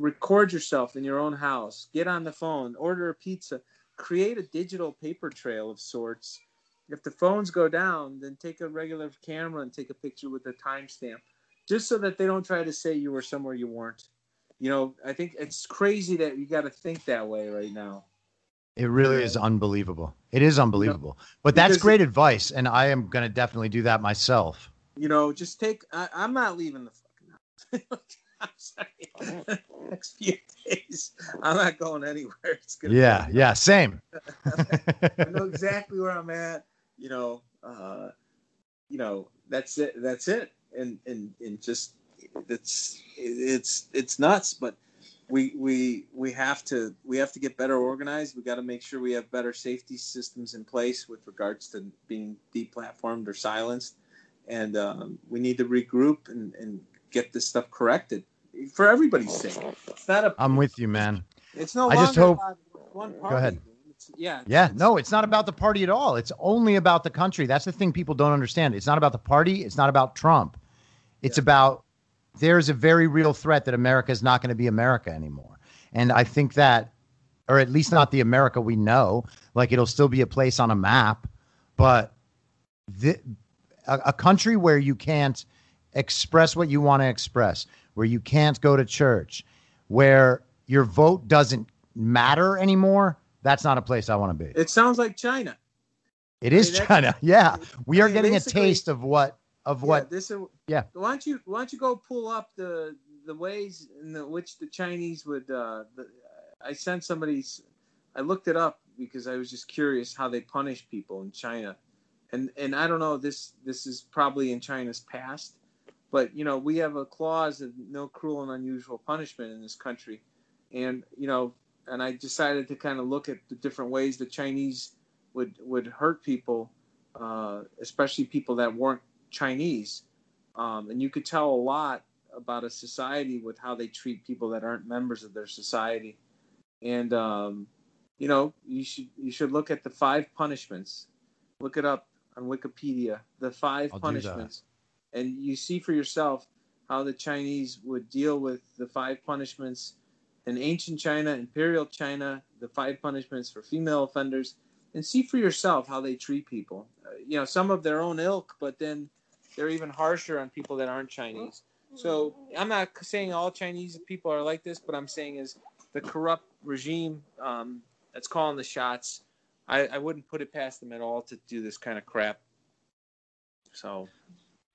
record yourself in your own house. Get on the phone. Order a pizza. Create a digital paper trail of sorts. If the phones go down, then take a regular camera and take a picture with a timestamp, just so that they don't try to say you were somewhere you weren't you know, I think it's crazy that you got to think that way right now. It really is unbelievable. It is unbelievable. But that's because- great advice, and I am going to definitely do that myself. You know, just take. I, I'm not leaving the fucking house. I'm sorry. Next few days, I'm not going anywhere. It's gonna. be- Yeah, yeah, same. I know exactly where I'm at. You know, uh, you know, that's it. That's it. And and and just it's it's it's nuts. But we we we have to we have to get better organized. We got to make sure we have better safety systems in place with regards to being deplatformed or silenced. And um, we need to regroup and, and get this stuff corrected for everybody's sake. It's not a. I'm with you, man. It's no I just hope- about one party. ahead. Yeah. Yeah, it's- no, it's not about the party at all. It's only about the country. That's the thing people don't understand. It's not about the party. It's not about Trump. It's about there's a very real threat that America is not going to be America anymore. And I think that, or at least not the America we know, like it'll still be a place on a map, but the, a, a country where you can't express what you want to express, where you can't go to church, where your vote doesn't matter anymore, that's not a place I want to be. It sounds like China. It is mean, China. Yeah. We I are mean, getting a taste of what of Yeah, what this is yeah. Why don't you why don't you go pull up the the ways in the, which the Chinese would? Uh, the, I sent somebody's. I looked it up because I was just curious how they punish people in China, and and I don't know this this is probably in China's past, but you know we have a clause of no cruel and unusual punishment in this country, and you know and I decided to kind of look at the different ways the Chinese would would hurt people, uh, especially people that weren't Chinese, um, and you could tell a lot about a society with how they treat people that aren't members of their society, and um, you know you should you should look at the five punishments, look it up on Wikipedia, the 5 I'll punishments, and you see for yourself how the Chinese would deal with the five punishments in ancient China, imperial China, the five punishments for female offenders, and see for yourself how they treat people. Uh, you know, some of their own ilk, but then they're even harsher on people that aren't Chinese. So I'm not saying all Chinese people are like this, but I'm saying is the corrupt regime um, that's calling the shots. I, I wouldn't put it past them at all to do this kind of crap. So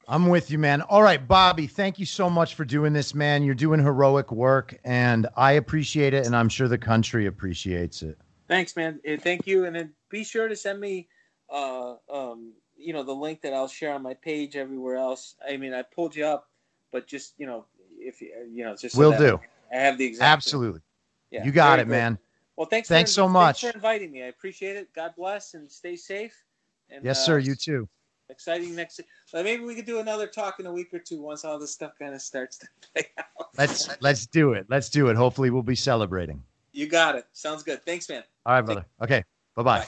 I'm with you, man. All right, Bobby, thank you so much for doing this, man. You're doing heroic work and I appreciate it and I'm sure the country appreciates it. Thanks, man. Thank you, and then be sure to send me, uh, um, you know, the link that I'll share on my page everywhere else. I mean, I pulled you up, but just you know, if you you know, just so Will do. I have the exact. Absolutely. Yeah, you got it, good. man. Well, thanks. Thanks for, so much. Thanks for inviting me. I appreciate it. God bless and stay safe. And, Yes, uh, sir, you too. Exciting next. Uh, maybe we could do another talk in a week or two once all this stuff kind of starts to play out. Let's let's do it. Let's do it. Hopefully we'll be celebrating. You got it. Sounds good. Thanks, man. All right, brother. Okay. Bye-bye. Bye.